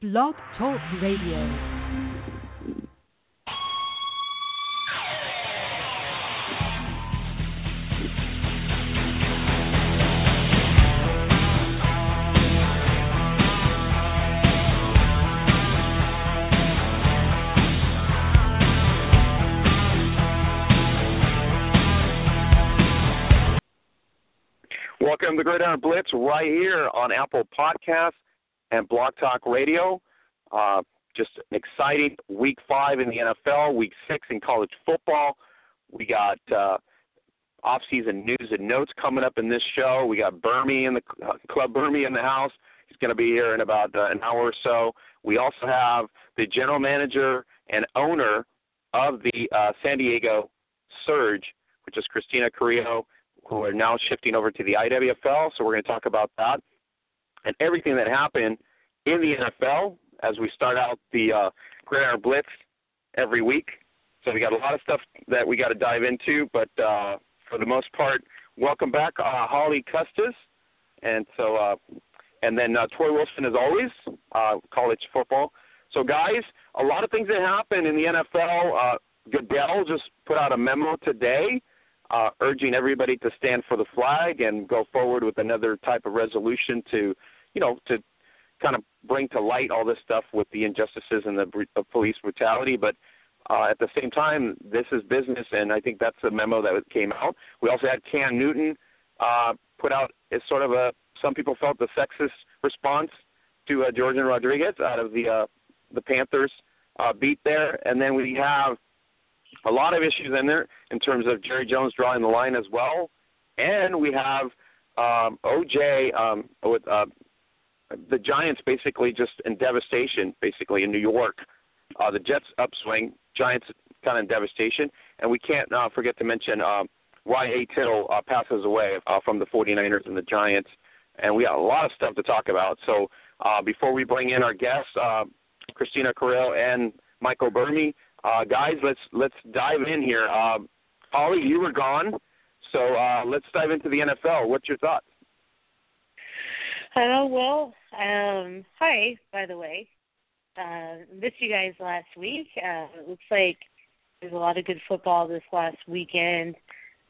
Blog Talk Radio. Welcome to Great Gridiron Blitz right here on Apple Podcasts and Blog Talk Radio. Uh, just an exciting week five in the NFL, week six in college football. We got uh, off-season news and notes coming up in this show. We got Burmy in the uh, Club Burmy in the house. He's going to be here in about uh, an hour or so. We also have the general manager and owner of the uh, San Diego Surge, which is Christina Carrillo who are now shifting over to the IWFL. So we're going to talk about that and everything that happened in the NFL as we start out the uh, Gridiron Blitz every week. So we got a lot of stuff that we got to dive into, but uh, for the most part, welcome back, uh, Holly Custis, and so uh, and then uh, Troy Wilson as always, uh, college football. So guys, a lot of things that happened in the NFL. Uh, Goodell just put out a memo today uh, urging everybody to stand for the flag and go forward with another type of resolution to, you know, to kind of bring to light all this stuff with the injustices and the, the police brutality. But uh, at the same time, this is business, and I think that's the memo that came out. We also had Cam Newton uh, put out as sort of a some people felt the sexist response to uh, Jourdan Rodriguez out of the uh, the Panthers uh, beat there, and then we have a lot of issues in there in terms of Jerry Jones drawing the line as well, and we have um, OJ um, with uh, the Giants basically just in devastation, basically in New York. Uh, the Jets upswing, Giants kind of in devastation, and we can't uh, forget to mention uh, Y.A. Tittle uh, passes away uh, from the 49ers and the Giants, and we got a lot of stuff to talk about. So uh, before we bring in our guests, uh, Christina Carrillo and Michael Burmy, uh, guys, let's let's dive in here. Uh, Holly, you were gone, so uh, let's dive into the NFL. What's your thoughts? Hello, well, um, hi, by the way. Uh, missed you guys last week. Uh, it looks like there's a lot of good football this last weekend.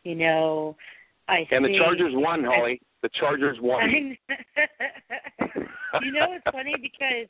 You know, I and the Chargers won, Holly. The Chargers won. you know, it's funny because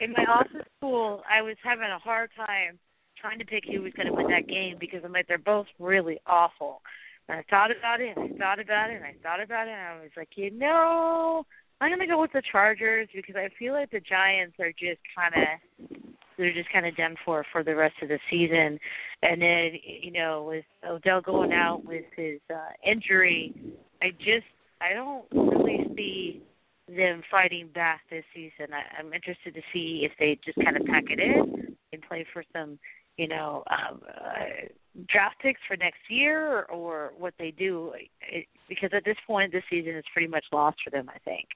in my office school, I was having a hard time trying to pick who was going to win that game because I'm like they're both really awful. And I thought about it, and I thought about it, and I thought about it, and I was like, you know, I'm going to go with the Chargers because I feel like the Giants are just kind of they're just kind of done for for the rest of the season. And then you know with Odell going out with his uh, injury, I just I don't really see them fighting back this season. I, I'm interested to see if they just kind of pack it in and play for some you know, um, uh, draft picks for next year or, or what they do. It, because at this point, this season is pretty much lost for them. I think.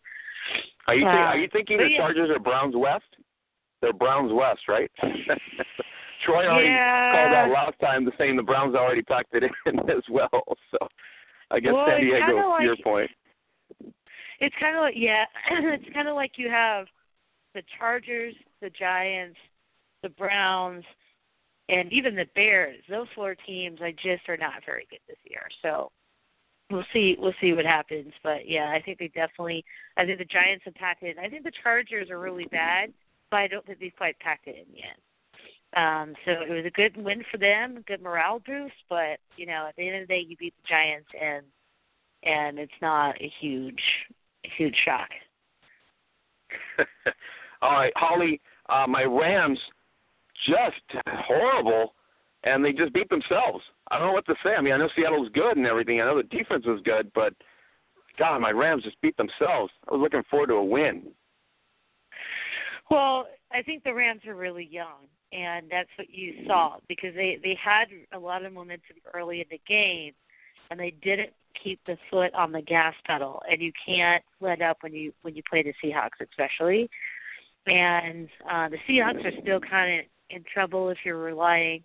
Are you, think, are you thinking the yeah. Chargers are Browns West? They're Browns West, right? Troy already yeah. called out last time the saying the Browns already packed it in as well. So I guess well, San Diego, like, your point. It's kind of like yeah, it's kind of like you have the Chargers, the Giants, the Browns, and even the Bears. Those four teams, I just are not very good this year. So we'll see. We'll see what happens. But yeah, I think they definitely. I think the Giants have packed in. I think the Chargers are really bad, but I don't think they've quite packed it in yet. Um, so it was a good win for them, good morale boost. But you know, at the end of the day, you beat the Giants, and and it's not a huge, huge shock. All right, Holly. Uh, my Rams just horrible, and they just beat themselves. I don't know what to say. I mean, I know Seattle's good and everything. I know the defense was good, but God, my Rams just beat themselves. I was looking forward to a win. Well, I think the Rams are really young, and that's what you saw because they they had a lot of momentum early in the game, and they didn't keep the foot on the gas pedal. And you can't let up when you when you play the Seahawks, especially. And uh, the Seahawks are still kind of in trouble if you're relying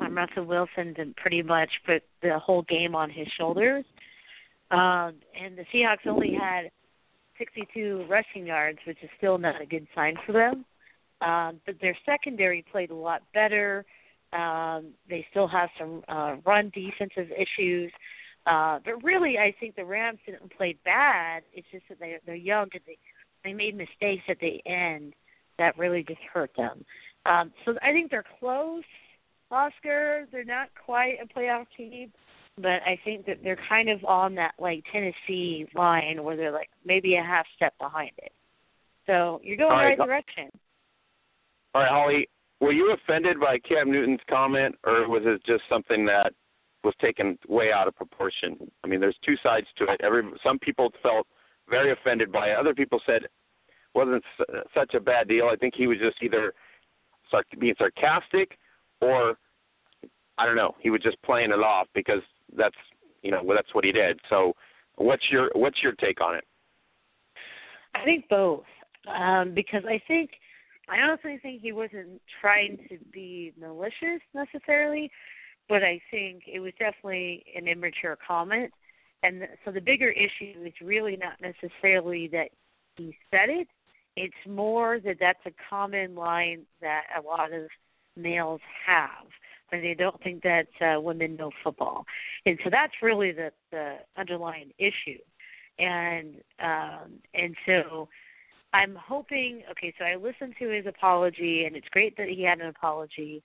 on Russell Wilson to pretty much put the whole game on his shoulders. Um, and the Seahawks only had 62 rushing yards, which is still not a good sign for them. Um, but their secondary played a lot better. Um, they still have some uh, run defensive issues. Uh, but really, I think the Rams didn't play bad. It's just that they they're young and they they made mistakes at the end that really just hurt them. Um, so I think they're close, Oscar. They're not quite a playoff team, but I think that they're kind of on that like Tennessee line where they're like maybe a half step behind it. So you're going right, the right direction. All right, Holly, were you offended by Cam Newton's comment, or was it just something that was taken way out of proportion? I mean, there's two sides to it. Every some people felt very offended by it. Other people said it wasn't such a bad deal. I think he was just either being sarcastic or I don't know. He was just playing it off because that's you know well, that's what he did. So, what's your what's your take on it? I think both, um, because I think I honestly think he wasn't trying to be malicious necessarily, but I think it was definitely an immature comment. And so the bigger issue is really not necessarily that he said it, it's more that that's a common line that a lot of males have when they don't think that uh, women know football, and so that's really the the underlying issue, and um, and so I'm hoping. Okay, so I listened to his apology, and it's great that he had an apology.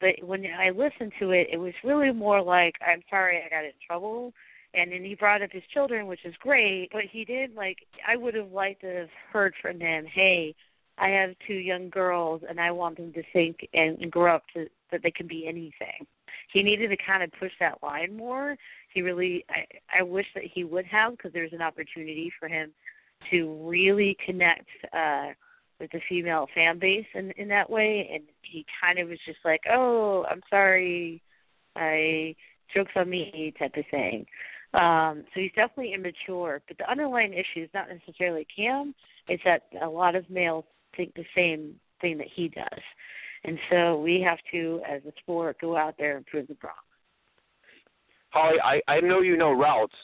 But when I listened to it, it was really more like, "I'm sorry, I got in trouble." And then he brought up his children, which is great. But he did like I would have liked to have heard from him. Hey, I have two young girls, and I want them to think and, grow up to that they can be anything. He needed to kind of push that line more. He really, I, I wish that he would have because there's an opportunity for him to really connect uh with the female fan base in in that way. And he kind of was just like, oh, I'm sorry, I jokes on me type of thing. Um, so he's definitely immature. But the underlying issue is not necessarily Cam, it's that a lot of males think the same thing that he does. And so we have to, as a sport, go out there and prove the wrong. Holly, I, I know you know routes,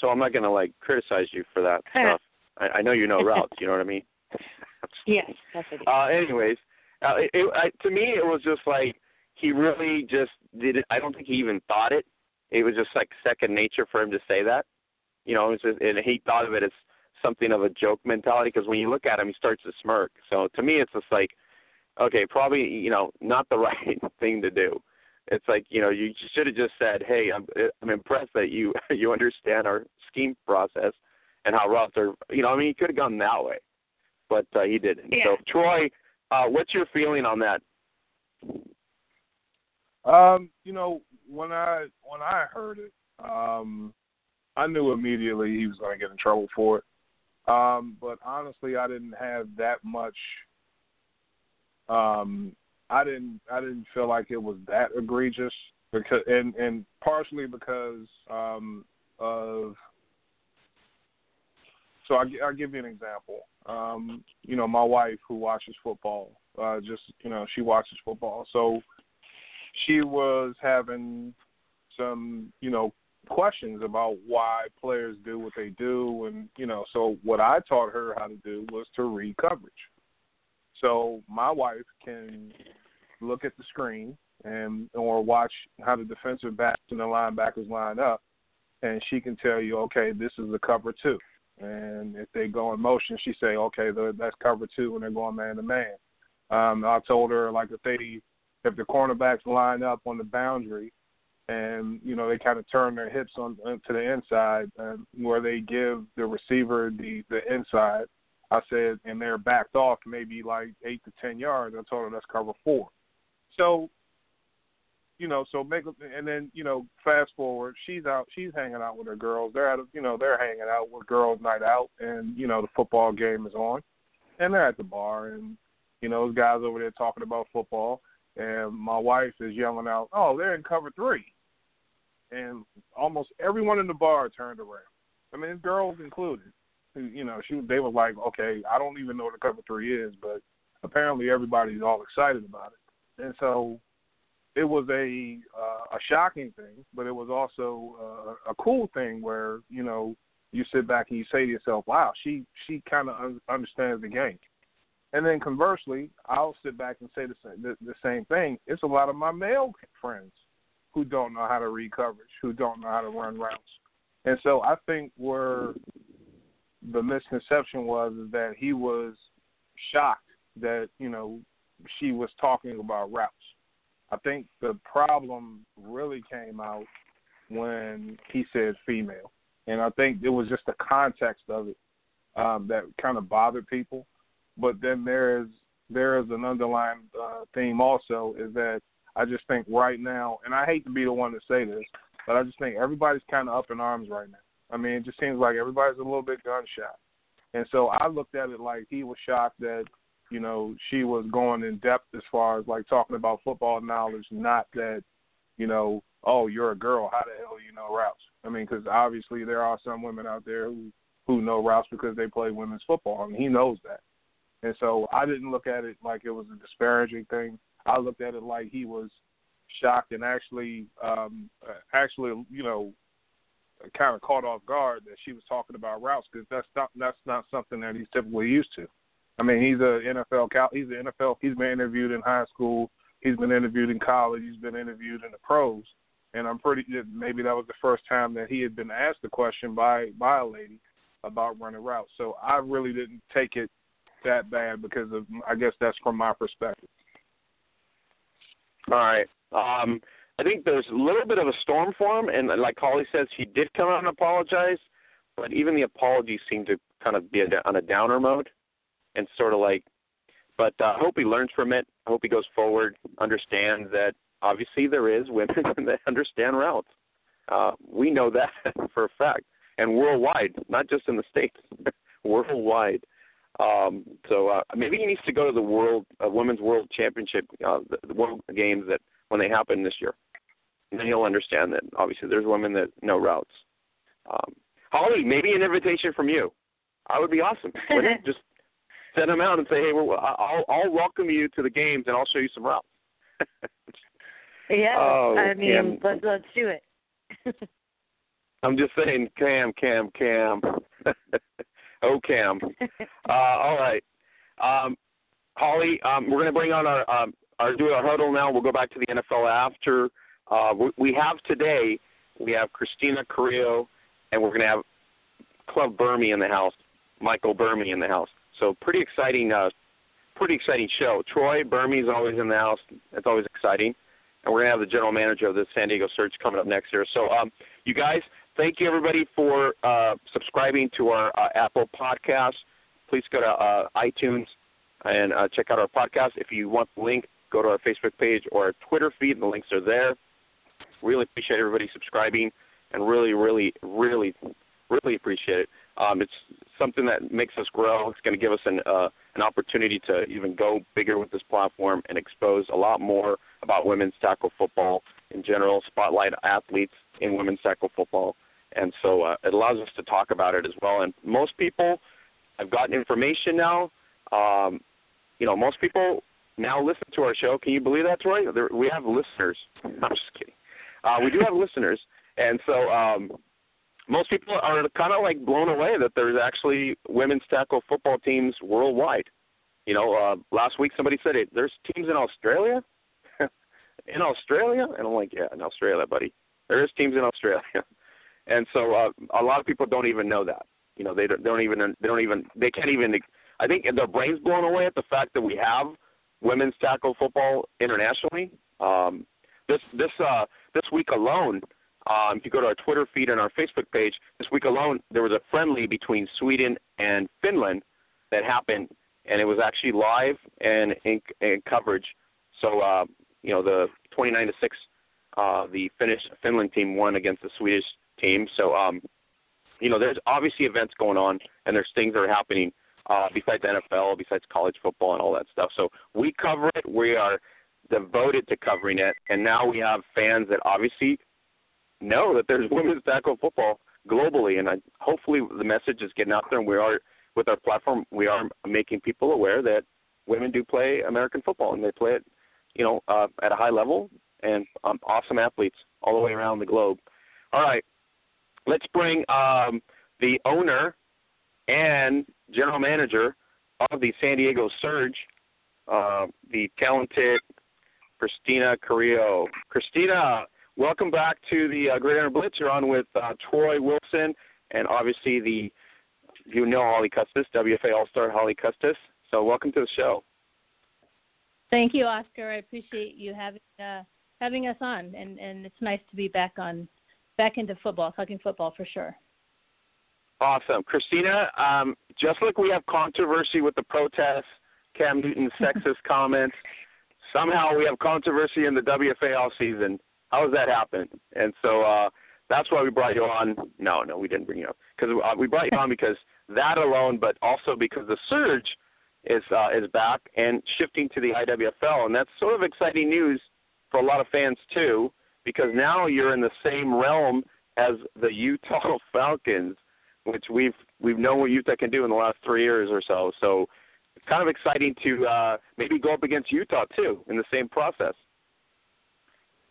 so I'm not going to like criticize you for that stuff. I, I know you know routes. You know what I mean? yes, that's. Uh, anyways, uh, it, it, I, to me, it was just like he really just did it. I don't think he even thought it it was just like second nature for him to say that. You know, it was just, and he thought of it as something of a joke mentality because when you look at him, he starts to smirk. So to me, it's just like, okay, probably you know not the right thing to do. It's like you know you should have just said, hey, I'm I'm impressed that you you understand our scheme process and how routes are. You know, I mean, he could have gone that way, but uh, he didn't. Yeah. So Troy, uh, what's your feeling on that? Um, you know, when I when I heard it, um, I knew immediately he was going to get in trouble for it. Um, but honestly, I didn't have that much. Um, I didn't I didn't feel like it was that egregious because and and partially because um, of. So I, I'll give you an example. Um, you know, my wife who watches football, uh, just you know, she watches football. So she was having some, you know, questions about why players do what they do. And you know so what i taught her how to do was to read coverage. So my wife can look at the screen and or watch how the defensive backs and the linebackers line up and she can tell you okay this is the cover two. And if they go in motion she say okay that's cover two and they're going man to man um i told her like if they if the cornerbacks line up on the boundary and you know they kind of turn their hips on uh, to the inside where they give the receiver the the inside i said and they're backed off maybe like eight to ten yards i told them that's cover four. So you know so make and then you know fast forward she's out she's hanging out with her girls. They're at you know they're hanging out with girls night out and you know the football game is on. And they're at the bar and you know those guys over there talking about football and my wife is yelling out, "Oh, they're in cover three. and almost everyone in the bar turned around. I mean, girls included. You know, she they were like, "Okay, I don't even know what a cover three is," but apparently everybody's all excited about it, and so it was a uh, a shocking thing, but it was also uh, a cool thing where you know you sit back and you say to yourself, "Wow, she she kind of un- understands the game." And then conversely, I'll sit back and say the same, the, the same thing. It's a lot of my male friends who don't know how to read coverage, who don't know how to run routes. And so I think where the misconception was is that he was shocked that, you know, she was talking about routes. I think the problem really came out when he said female. And I think it was just the context of it um, that kind of bothered people. But then there is there is an underlying uh, theme also is that I just think right now, and I hate to be the one to say this, but I just think everybody's kind of up in arms right now. I mean, it just seems like everybody's a little bit gunshot. And so I looked at it like he was shocked that, you know, she was going in depth as far as like talking about football knowledge, not that, you know, oh, you're a girl, how the hell you know routes? I mean, because obviously there are some women out there who who know routes because they play women's football, and he knows that. And so I didn't look at it like it was a disparaging thing. I looked at it like he was shocked and actually, um, actually, you know, kind of caught off guard that she was talking about routes because that's not that's not something that he's typically used to. I mean, he's a NFL he's an NFL he's been interviewed in high school, he's been interviewed in college, he's been interviewed in the pros, and I'm pretty maybe that was the first time that he had been asked a question by by a lady about running routes. So I really didn't take it that bad because of I guess that's from my perspective. All right. Um, I think there's a little bit of a storm for him, and like Holly says, he did come out and apologize, but even the apologies seem to kind of be on a downer mode, and sort of like. But uh, I hope he learns from it. I hope he goes forward, understands that obviously there is women that understand routes. Uh, we know that for a fact, and worldwide, not just in the states, worldwide. Um, so uh, maybe he needs to go to the World uh, Women's World Championship, uh, the, the World Games that when they happen this year, and then he'll understand that obviously there's women that know routes. Um, Holly, maybe an invitation from you. I would be awesome. Just send him out and say, hey, we're, I'll, I'll welcome you to the games and I'll show you some routes. yeah, oh, I mean, Cam. let's let's do it. I'm just saying, Cam, Cam, Cam. Oh, Cam. uh, all right. Um, Holly, um, we're going to bring on our um, our do our huddle now. We'll go back to the NFL after. Uh, we, we have today. We have Christina Carrillo, and we're going to have Club Burmy in the house. Michael Burmy in the house. So pretty exciting. Uh, pretty exciting show. Troy Burmy is always in the house. It's always exciting. And we're going to have the general manager of the San Diego Surge coming up next here. So, um, you guys, thank you everybody for uh, subscribing to our uh, Apple podcast. Please go to uh, iTunes and uh, check out our podcast. If you want the link, go to our Facebook page or our Twitter feed. And the links are there. Really appreciate everybody subscribing, and really, really, really, really appreciate it. Um, it's something that makes us grow. It's going to give us an uh, an opportunity to even go bigger with this platform and expose a lot more about women's tackle football in general, spotlight athletes in women's tackle football, and so uh, it allows us to talk about it as well. And most people, I've gotten information now. Um, you know, most people now listen to our show. Can you believe that, Troy? There, we have listeners. I'm just kidding. Uh, we do have listeners, and so um, most people are kind of like blown away that there's actually women's tackle football teams worldwide. You know, uh, last week somebody said it. There's teams in Australia. in Australia, and I'm like, yeah, in Australia, buddy. There is teams in Australia, and so uh, a lot of people don't even know that. You know, they don't, they don't even they don't even they can't even. I think their brains blown away at the fact that we have women's tackle football internationally. Um, this this uh, this week alone, um, if you go to our Twitter feed and our Facebook page, this week alone there was a friendly between Sweden and Finland that happened, and it was actually live and in, in coverage. So uh, you know the 29 to six, uh, the Finnish Finland team won against the Swedish team. So um, you know there's obviously events going on, and there's things that are happening uh, besides NFL, besides college football and all that stuff. So we cover it. We are devoted to covering it, and now we have fans that obviously know that there's women's tackle football globally, and I, hopefully the message is getting out there. And we are with our platform, we are making people aware that women do play American football, and they play it, you know, uh, at a high level, and um, awesome athletes all the way around the globe. All right, let's bring um, the owner and general manager of the San Diego Surge, uh, the talented Christina Carrillo. Christina, welcome back to the uh, Gridiron Blitz. You're on with uh, Troy Wilson and obviously the you know Holly Custis, WFA All Star Holly Custis. So welcome to the show. Thank you, Oscar. I appreciate you having uh, having us on, and and it's nice to be back on back into football, talking football for sure. Awesome, Christina. Um, just like we have controversy with the protests, Cam Newton's sexist comments, somehow we have controversy in the WFA all season. How does that happen? And so uh, that's why we brought you on. No, no, we didn't bring you on because uh, we brought you on because that alone, but also because the surge is uh, is back and shifting to the IWFL, and that's sort of exciting news for a lot of fans too, because now you're in the same realm as the Utah Falcons, which we've we've known what Utah can do in the last three years or so. So it's kind of exciting to uh, maybe go up against Utah too in the same process.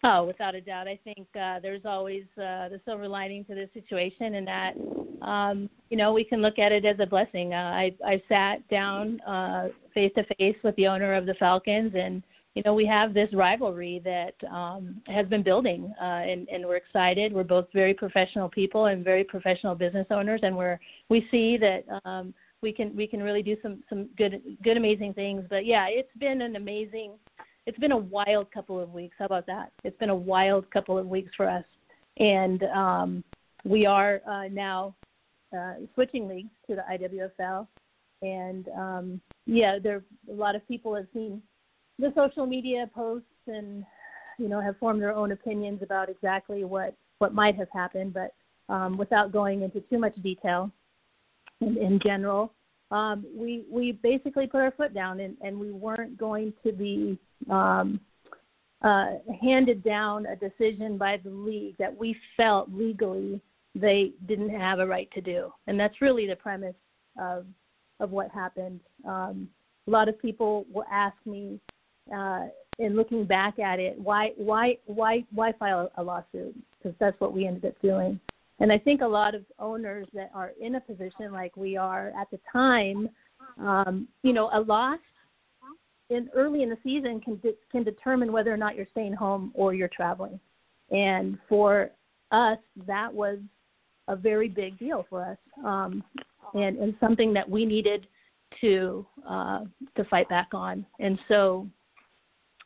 Oh, without a doubt. I think uh, there's always uh, the silver lining to this situation, and that um, you know we can look at it as a blessing. Uh, I I sat down face to face with the owner of the Falcons, and you know we have this rivalry that um, has been building, uh, and and we're excited. We're both very professional people and very professional business owners, and we're we see that. Um, we can we can really do some some good good amazing things but yeah it's been an amazing it's been a wild couple of weeks. How about that? It's been a wild couple of weeks for us, and um, we are uh, now uh, switching leagues to the IWFL. And um, yeah, there a lot of people have seen the social media posts and you know have formed their own opinions about exactly what what might have happened, but um, without going into too much detail. In, in general, um, we we basically put our foot down and, and we weren't going to be um, uh, handed down a decision by the league that we felt legally they didn't have a right to do, and that's really the premise of of what happened. Um, a lot of people will ask me, uh, in looking back at it, why why why why file a lawsuit? Because that's what we ended up doing. And I think a lot of owners that are in a position like we are at the time, um, you know, a loss in early in the season can de- can determine whether or not you're staying home or you're traveling. And for us, that was a very big deal for us, um, and and something that we needed to uh, to fight back on. And so,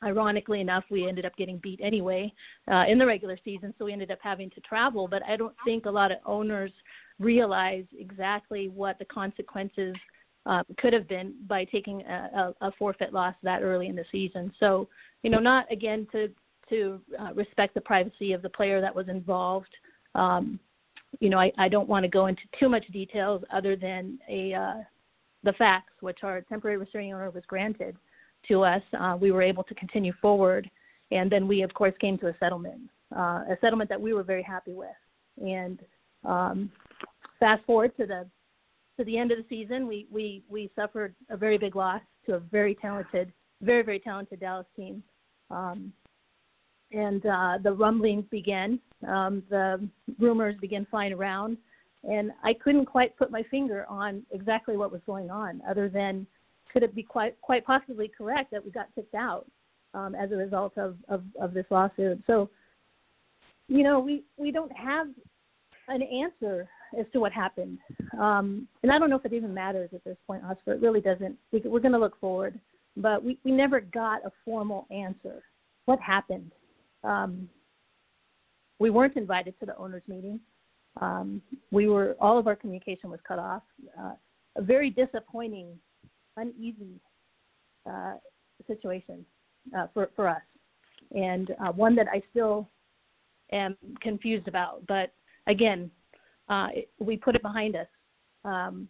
ironically enough, we ended up getting beat anyway uh, in the regular season, so we ended up having to travel. But I don't think a lot of owners realize exactly what the consequences uh, could have been by taking a, a, a forfeit loss that early in the season. So, you know, not again to to uh, respect the privacy of the player that was involved. Um, you know, I, I don't want to go into too much details other than a uh, the facts, which are temporary restraining order was granted to us. Uh, we were able to continue forward, and then we, of course, came to a settlement, uh, a settlement that we were very happy with. And um, fast forward to the to the end of the season, we we we suffered a very big loss to a very talented, very very talented Dallas team, um, and uh, the rumblings began. Um, the rumors began flying around, and I couldn't quite put my finger on exactly what was going on, other than could it be quite quite possibly correct that we got kicked out um, as a result of, of of this lawsuit. So, you know, we we don't have an answer as to what happened. Um, and I don't know if it even matters at this point, Oscar. It really doesn't. We, we're going to look forward, but we, we never got a formal answer. What happened? Um, we weren't invited to the owners' meeting. Um, we were all of our communication was cut off. Uh, a very disappointing, uneasy uh, situation uh, for for us, and uh, one that I still am confused about. But again, uh, we put it behind us. Um,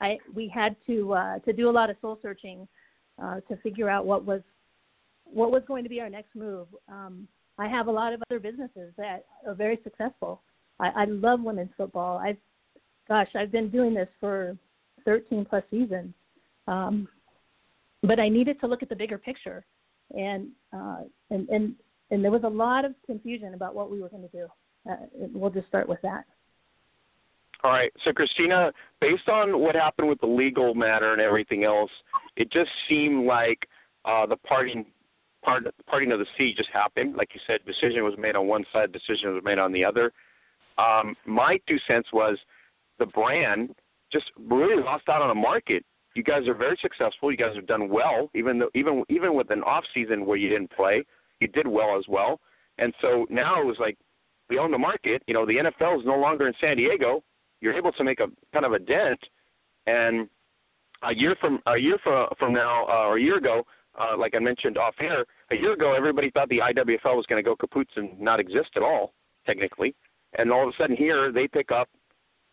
I we had to uh, to do a lot of soul searching uh, to figure out what was what was going to be our next move. Um, I have a lot of other businesses that are very successful. I, I love women's football. I've gosh, I've been doing this for 13 plus seasons. Um, but I needed to look at the bigger picture, and uh, and and and there was a lot of confusion about what we were going to do. Uh, we'll just start with that. All right. So, Christina, based on what happened with the legal matter and everything else, it just seemed like uh, the parting part parting of the sea just happened. Like you said, decision was made on one side, decision was made on the other. Um, my two cents was the brand just really lost out on a market. You guys are very successful. You guys have done well, even though even even with an off season where you didn't play, you did well as well. And so now it was like we own the market. You know, the NFL is no longer in San Diego. You're able to make a kind of a dent, and a year from a year from from now uh, or a year ago, uh, like I mentioned off air, a year ago everybody thought the IWFL was going to go kaput and not exist at all, technically. And all of a sudden here they pick up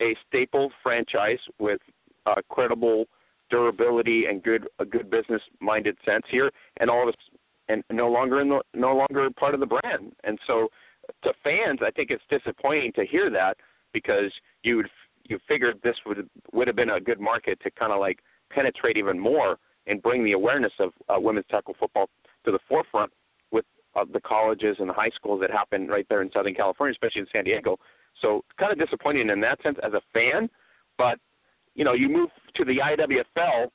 a staple franchise with uh, credible durability and good a good business minded sense here, and all of us and no longer in the no longer part of the brand. And so to fans, I think it's disappointing to hear that because you would you figured this would would have been a good market to kind of like penetrate even more and bring the awareness of uh, women's tackle football to the forefront with uh, the colleges and the high schools that happen right there in Southern California, especially in San Diego. So kind of disappointing in that sense as a fan, but you know you move to the IWFL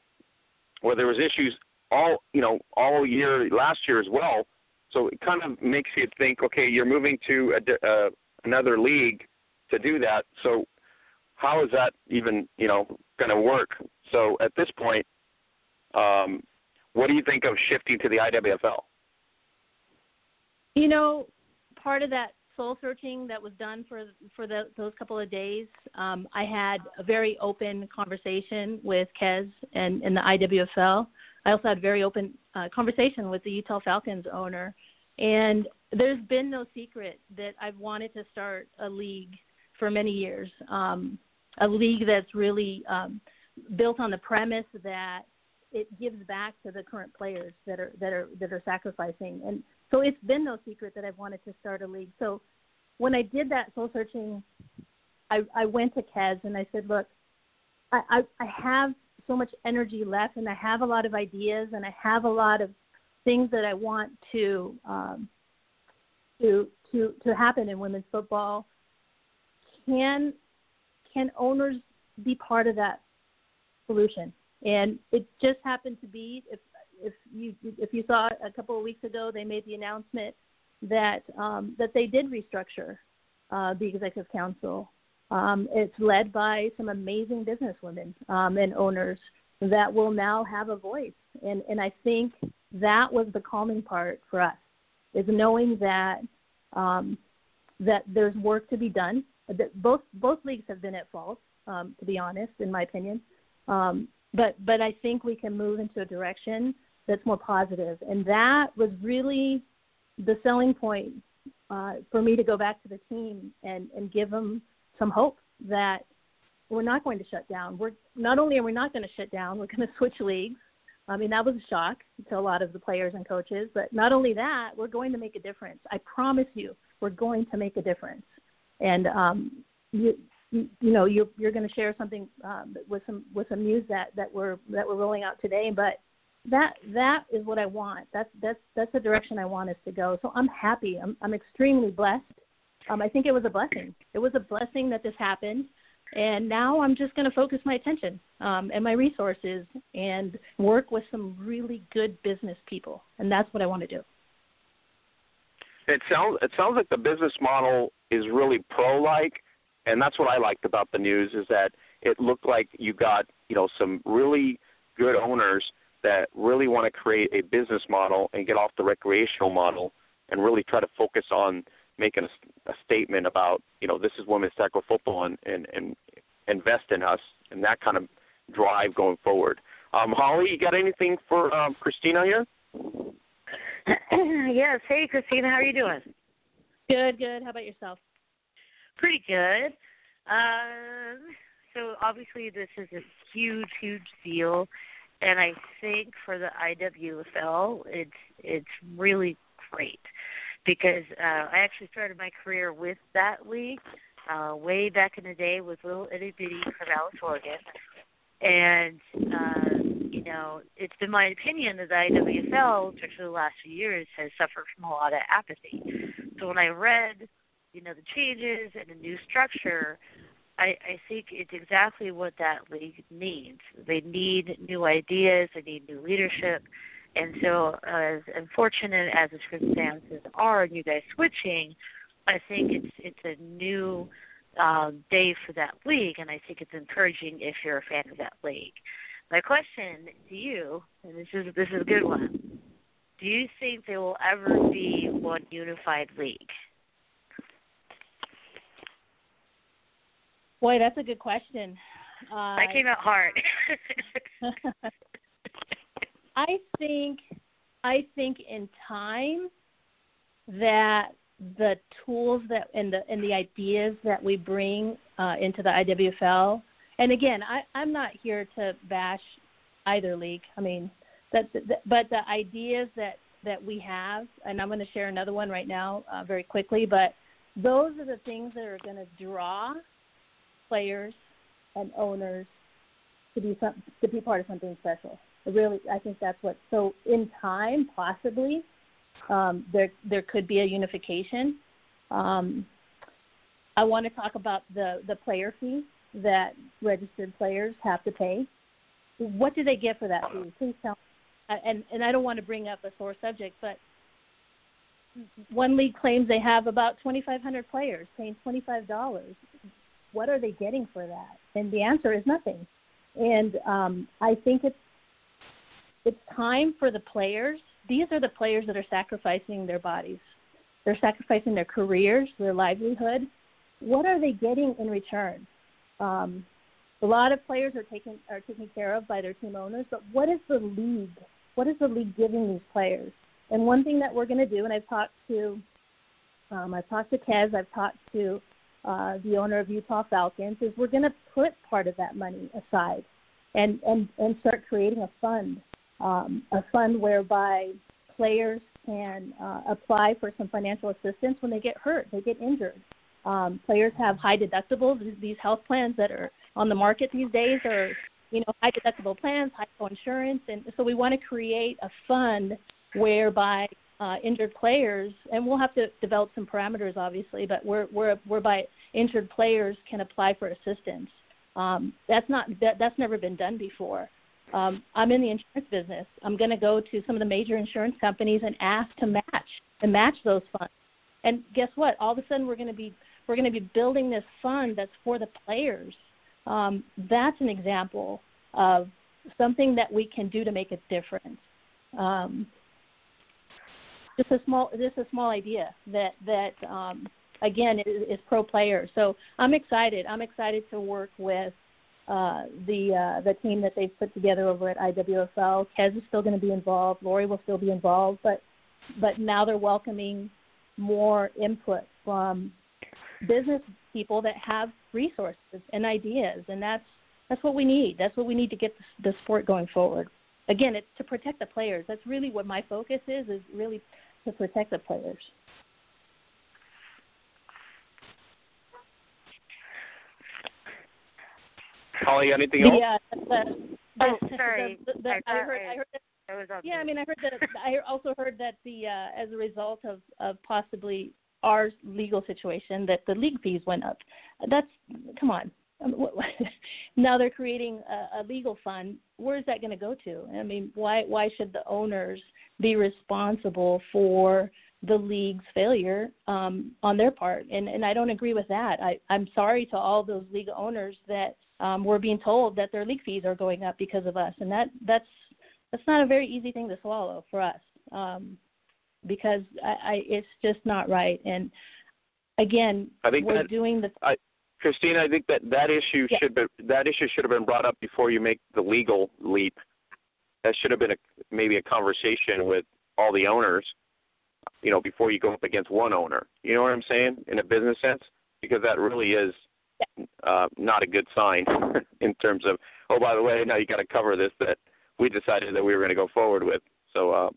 where there was issues all you know all year last year as well. So it kind of makes you think, okay, you're moving to a, uh, another league to do that. So how is that even you know going to work? So at this point, um, what do you think of shifting to the IWFL? You know, part of that soul searching that was done for for the, those couple of days, um, I had a very open conversation with Kez and, and the IWFL. I also had a very open uh, conversation with the Utah Falcons owner, and there's been no secret that I've wanted to start a league for many years. Um, a league that's really um, built on the premise that it gives back to the current players that are that are that are sacrificing. And so it's been no secret that I've wanted to start a league. So when I did that soul searching, I, I went to Kez and I said, look, I, I, I have so much energy left, and I have a lot of ideas, and I have a lot of things that I want to um, to to to happen in women's football. Can can owners be part of that solution? And it just happened to be if if you if you saw a couple of weeks ago, they made the announcement that um, that they did restructure uh, the executive council. Um, it's led by some amazing businesswomen um, and owners that will now have a voice, and and I think that was the calming part for us is knowing that um, that there's work to be done. That both both leagues have been at fault, um, to be honest, in my opinion. Um, but but I think we can move into a direction that's more positive, and that was really the selling point uh, for me to go back to the team and and give them some hope that we're not going to shut down. We're not only are we not going to shut down, we're going to switch leagues. I mean, that was a shock to a lot of the players and coaches. But not only that, we're going to make a difference. I promise you, we're going to make a difference. And um, you, you, know you're you're going to share something um, with some with some news that that we're that we're rolling out today but that that is what I want. That's that's that's the direction I want us to go. So I'm happy. I'm I'm extremely blessed. Um, I think it was a blessing. It was a blessing that this happened. And now I'm just going to focus my attention um, and my resources and work with some really good business people. And that's what I want to do. It sounds it sounds like the business model is really pro like and that's what I liked about the news is that it looked like you got you know some really good owners that really want to create a business model and get off the recreational model and really try to focus on making a, a statement about you know this is women's tackle football and, and and invest in us and that kind of drive going forward. Um, Holly, you got anything for um, Christina here? yes. Hey, Christina, how are you doing? Good, good. How about yourself? pretty good. Um, so obviously this is a huge, huge deal, and I think for the IWFL, it's it's really great because uh, I actually started my career with that league uh, way back in the day with little itty bitty Corvallis, Oregon, and uh, you know it's been my opinion that the IWFL, especially the last few years, has suffered from a lot of apathy. So when I read you know the changes and the new structure I, I think it's exactly what that league needs. They need new ideas. They need new leadership. And so, as unfortunate as the circumstances are, and you guys switching, I think it's it's a new um, day for that league, and I think it's encouraging if you're a fan of that league. My question to you, and this is this is a good one: Do you think there will ever be one unified league? Boy, that's a good question. Uh, that came out hard. I think I think in time that the tools that and the and the ideas that we bring uh, into the IWFL, and again, I, I'm not here to bash either league. I mean, that, that but the ideas that that we have, and I'm going to share another one right now, uh, very quickly. But those are the things that are going to draw players and owners to be some, to be part of something special. really, I think that's what. So in time, possibly, um, there there could be a unification. Um, I want to talk about the the player fee that registered players have to pay. What do they get for that fee? Please tell. Me. And and I don't want to bring up a sore subject, but one league claims they have about 2,500 players paying $25 what are they getting for that? And the answer is nothing. And um, I think it's it's time for the players. These are the players that are sacrificing their bodies. They're sacrificing their careers, their livelihood. What are they getting in return? Um, a lot of players are taken are taken care of by their team owners, but what is the league? What is the league giving these players? And one thing that we're going to do, and I've talked to, um, I've talked to Kez, I've talked to uh, the owner of Utah Falcons, is we're going to put part of that money aside and, and, and start creating a fund, um, a fund whereby players can uh, apply for some financial assistance when they get hurt, they get injured. Um, players have high deductibles. These health plans that are on the market these days are, you know, high deductible plans, high co-insurance, and so we want to create a fund whereby uh, injured players, and we'll have to develop some parameters, obviously, but we're, we're, whereby injured players can apply for assistance. Um, that's not that, that's never been done before. Um, I'm in the insurance business. I'm going to go to some of the major insurance companies and ask to match and match those funds. And guess what? All of a sudden, we're going to be we're going to be building this fund that's for the players. Um, that's an example of something that we can do to make a difference. Um, just a small just a small idea that that um, again is, is pro player. So I'm excited. I'm excited to work with uh, the uh, the team that they've put together over at IWFL. Kez is still going to be involved. Lori will still be involved, but but now they're welcoming more input from business people that have resources and ideas, and that's that's what we need. That's what we need to get the, sport going forward. Again, it's to protect the players. That's really what my focus is. Is really to protect the players. Holly, anything else? Yeah. The, oh, sorry. The, the, I, heard. I heard that, yeah, I mean, I heard that. I also heard that the uh, as a result of of possibly our legal situation, that the league fees went up. That's come on. now they're creating a, a legal fund. Where is that going to go to? I mean, why why should the owners be responsible for the league's failure um, on their part? And and I don't agree with that. I I'm sorry to all those league owners that um, were being told that their league fees are going up because of us, and that that's that's not a very easy thing to swallow for us um, because I, I it's just not right. And again, I think we're that, doing the. I, Christina, I think that that issue yeah. should be that issue should have been brought up before you make the legal leap. That should have been a, maybe a conversation with all the owners, you know, before you go up against one owner. You know what I'm saying in a business sense? Because that really is uh, not a good sign in terms of oh by the way now you got to cover this that we decided that we were going to go forward with. So uh,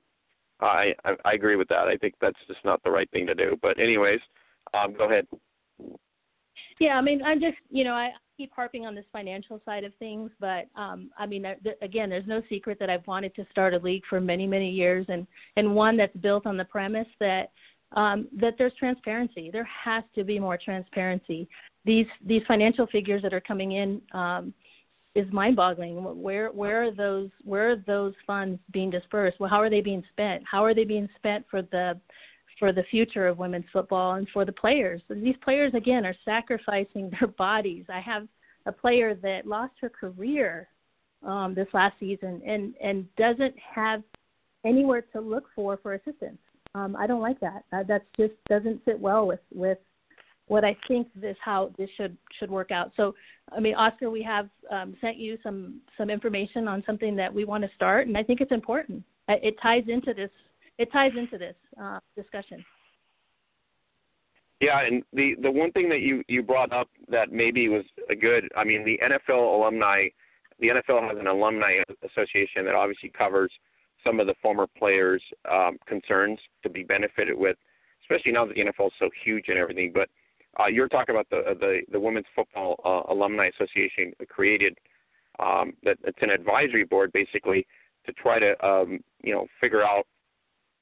I, I I agree with that. I think that's just not the right thing to do. But anyways, um, go ahead. Yeah, I mean, I'm just, you know, I keep harping on this financial side of things, but um, I mean, again, there's no secret that I've wanted to start a league for many, many years, and and one that's built on the premise that um, that there's transparency. There has to be more transparency. these these financial figures that are coming in um, is mind-boggling. Where where are those where are those funds being dispersed? Well, how are they being spent? How are they being spent for the for the future of women's football and for the players? These players again are sacrificing their bodies. I have a player that lost her career um, this last season and and doesn't have anywhere to look for for assistance. Um, I don't like that. Uh, that just doesn't sit well with with what I think this how this should should work out. So, I mean, Oscar, we have um, sent you some some information on something that we want to start, and I think it's important. It ties into this. It ties into this uh, discussion. Yeah, and the the one thing that you you brought up that maybe was a good. I mean, the NFL alumni, the NFL has an alumni association that obviously covers some of the former players' um, concerns to be benefited with, especially now that the NFL is so huge and everything. But uh, you're talking about the the, the Women's Football uh, Alumni Association created. Um, that it's an advisory board basically to try to um, you know figure out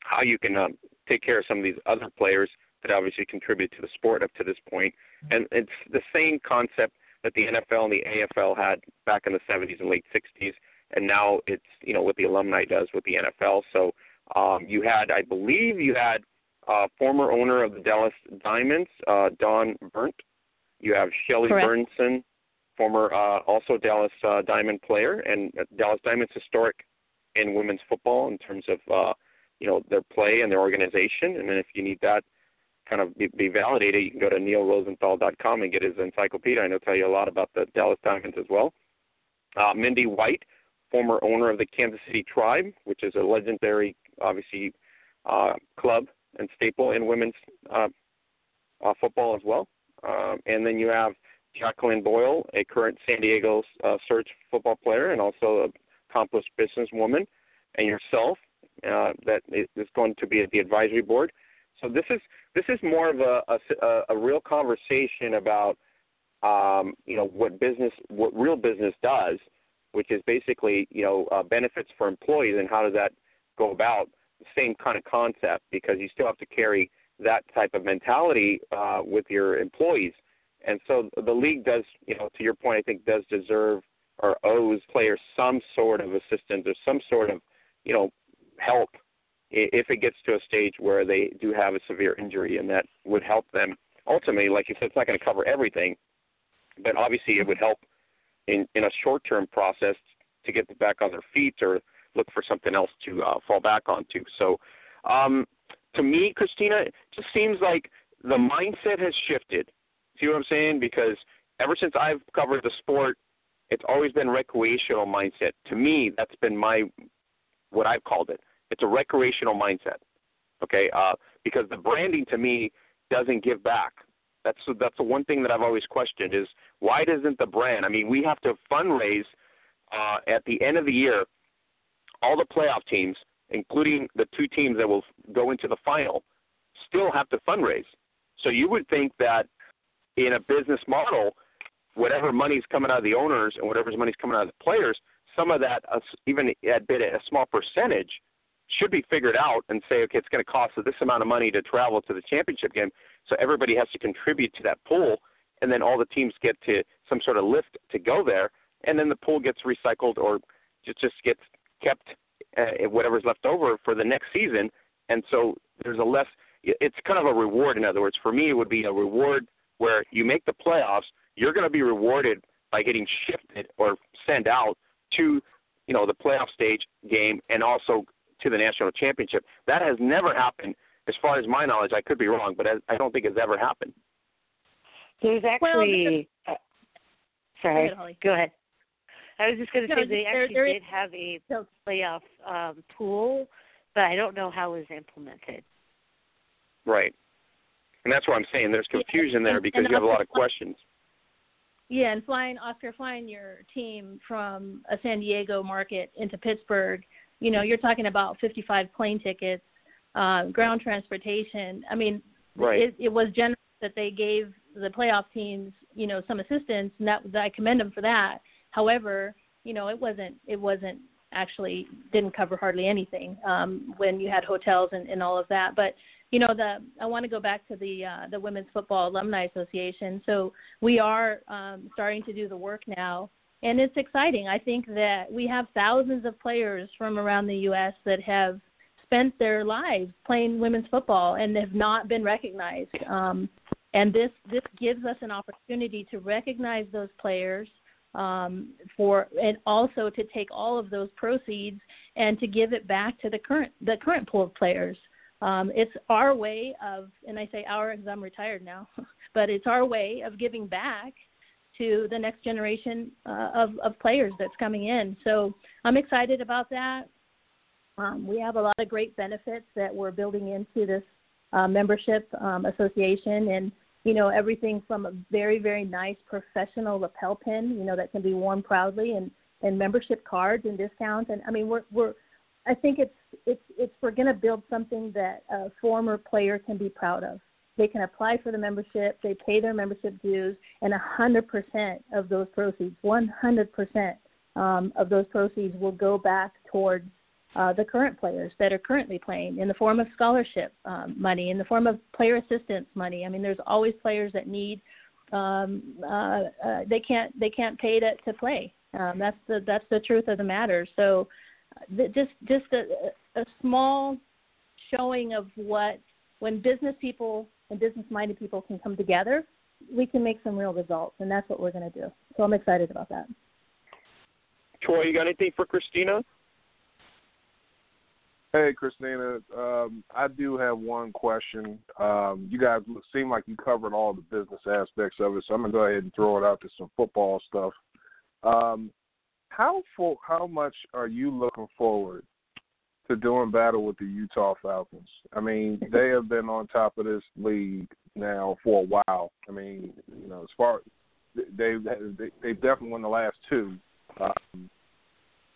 how you can um, take care of some of these other players that obviously contribute to the sport up to this point. And it's the same concept that the NFL and the AFL had back in the 70s and late 60s, and now it's you know what the alumni does with the NFL. So um, you had, I believe, you had uh, former owner of the Dallas Diamonds, uh, Dawn Berndt. You have Shelley Burnson, former uh, also Dallas uh, Diamond player, and uh, Dallas Diamonds historic in women's football in terms of uh, you know their play and their organization. And then if you need that kind of be, be validated, you can go to nealrozendaal.com and get his encyclopedia. I know tell you a lot about the Dallas Diamonds as well. Uh, Mindy White, former owner of the Kansas City Tribe, which is a legendary, obviously, uh, club and staple in women's uh, uh, football as well. Um, and then you have Jacqueline Boyle, a current San Diego uh, Surge football player and also an accomplished businesswoman, and yourself uh, that is going to be at the advisory board. So this is this is more of a a, a real conversation about um, you know what business what real business does, which is basically you know uh, benefits for employees and how does that go about same kind of concept because you still have to carry that type of mentality uh, with your employees. And so the league does, you know, to your point, I think does deserve or owes players some sort of assistance or some sort of, you know, help if it gets to a stage where they do have a severe injury, and that would help them ultimately. Like you said, it's not going to cover everything, but obviously it would help in in a short term process to get them back on their feet or look for something else to uh, fall back onto. So, um, to me, Christina, it just seems like the mindset has shifted. See what I'm saying? Because ever since I've covered the sport, it's always been recreational mindset. To me, that's been my what I've called it. It's a recreational mindset. Okay, uh, because the branding to me doesn't give back. That's that's the one thing that I've always questioned is why doesn't the brand? I mean, we have to fundraise uh, at the end of the year all the playoff teams, including the two teams that will go into the final, still have to fundraise. So you would think that in a business model, whatever money's coming out of the owners and whatever money's coming out of the players, some of that, even at bit a small percentage, should be figured out and say, okay, it's going to cost this amount of money to travel to the championship game. So everybody has to contribute to that pool, and then all the teams get to some sort of lift to go there, and then the pool gets recycled or just just gets kept uh, whatever's left over for the next season, and so there's a less. It's kind of a reward. In other words, for me, it would be a reward where you make the playoffs. You're going to be rewarded by getting shifted or sent out to, you know, the playoff stage game and also to the national championship. That has never happened, as far as my knowledge. I could be wrong, but I don't think it's ever happened. There's actually. Well, uh, sorry. Go ahead. Go ahead. I was just going to no, say they there, actually there did is, have a playoff um, pool, but I don't know how it was implemented. Right, and that's what I'm saying. There's confusion yeah, there because and you have a lot of questions. Yeah, and flying Oscar, flying your team from a San Diego market into Pittsburgh, you know, you're talking about 55 plane tickets, uh, ground transportation. I mean, right. it, it was generous that they gave the playoff teams, you know, some assistance, and that, I commend them for that. However, you know, it wasn't it wasn't actually didn't cover hardly anything um, when you had hotels and, and all of that. But you know, the I want to go back to the uh, the Women's Football Alumni Association. So we are um, starting to do the work now, and it's exciting. I think that we have thousands of players from around the U.S. that have spent their lives playing women's football and have not been recognized. Um, and this this gives us an opportunity to recognize those players um, for and also to take all of those proceeds and to give it back to the current the current pool of players. Um, it's our way of, and I say our because I'm retired now, but it's our way of giving back to the next generation uh, of, of players that's coming in. So I'm excited about that. Um, we have a lot of great benefits that we're building into this uh, membership um, association, and you know everything from a very very nice professional lapel pin, you know that can be worn proudly, and and membership cards and discounts. And I mean we're we're I think it's it's it's we're going to build something that a former player can be proud of. They can apply for the membership, they pay their membership dues, and 100% of those proceeds, 100% um, of those proceeds will go back towards uh, the current players that are currently playing in the form of scholarship um, money, in the form of player assistance money. I mean, there's always players that need um, uh, uh, they can't they can't pay to to play. Um, that's the that's the truth of the matter. So, just just a, a small showing of what when business people and business minded people can come together, we can make some real results, and that's what we're going to do. So I'm excited about that. Troy, you got anything for Christina? Hey, Christina. Um, I do have one question. Um, you guys seem like you covered all the business aspects of it, so I'm gonna go ahead and throw it out to some football stuff. Um, how for how much are you looking forward to doing battle with the Utah Falcons? I mean, they have been on top of this league now for a while. I mean, you know, as far they they they definitely won the last two. Um,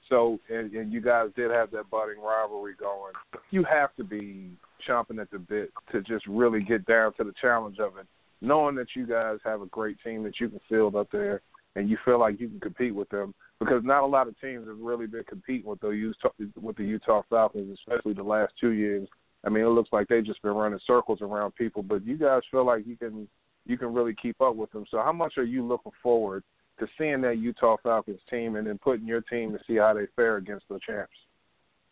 so, and, and you guys did have that budding rivalry going. You have to be chomping at the bit to just really get down to the challenge of it, knowing that you guys have a great team that you can field up there, and you feel like you can compete with them. Because not a lot of teams have really been competing with the Utah, with the Utah Falcons, especially the last two years. I mean, it looks like they've just been running circles around people, but you guys feel like you can you can really keep up with them. So, how much are you looking forward to seeing that Utah Falcons team and then putting your team to see how they fare against the champs?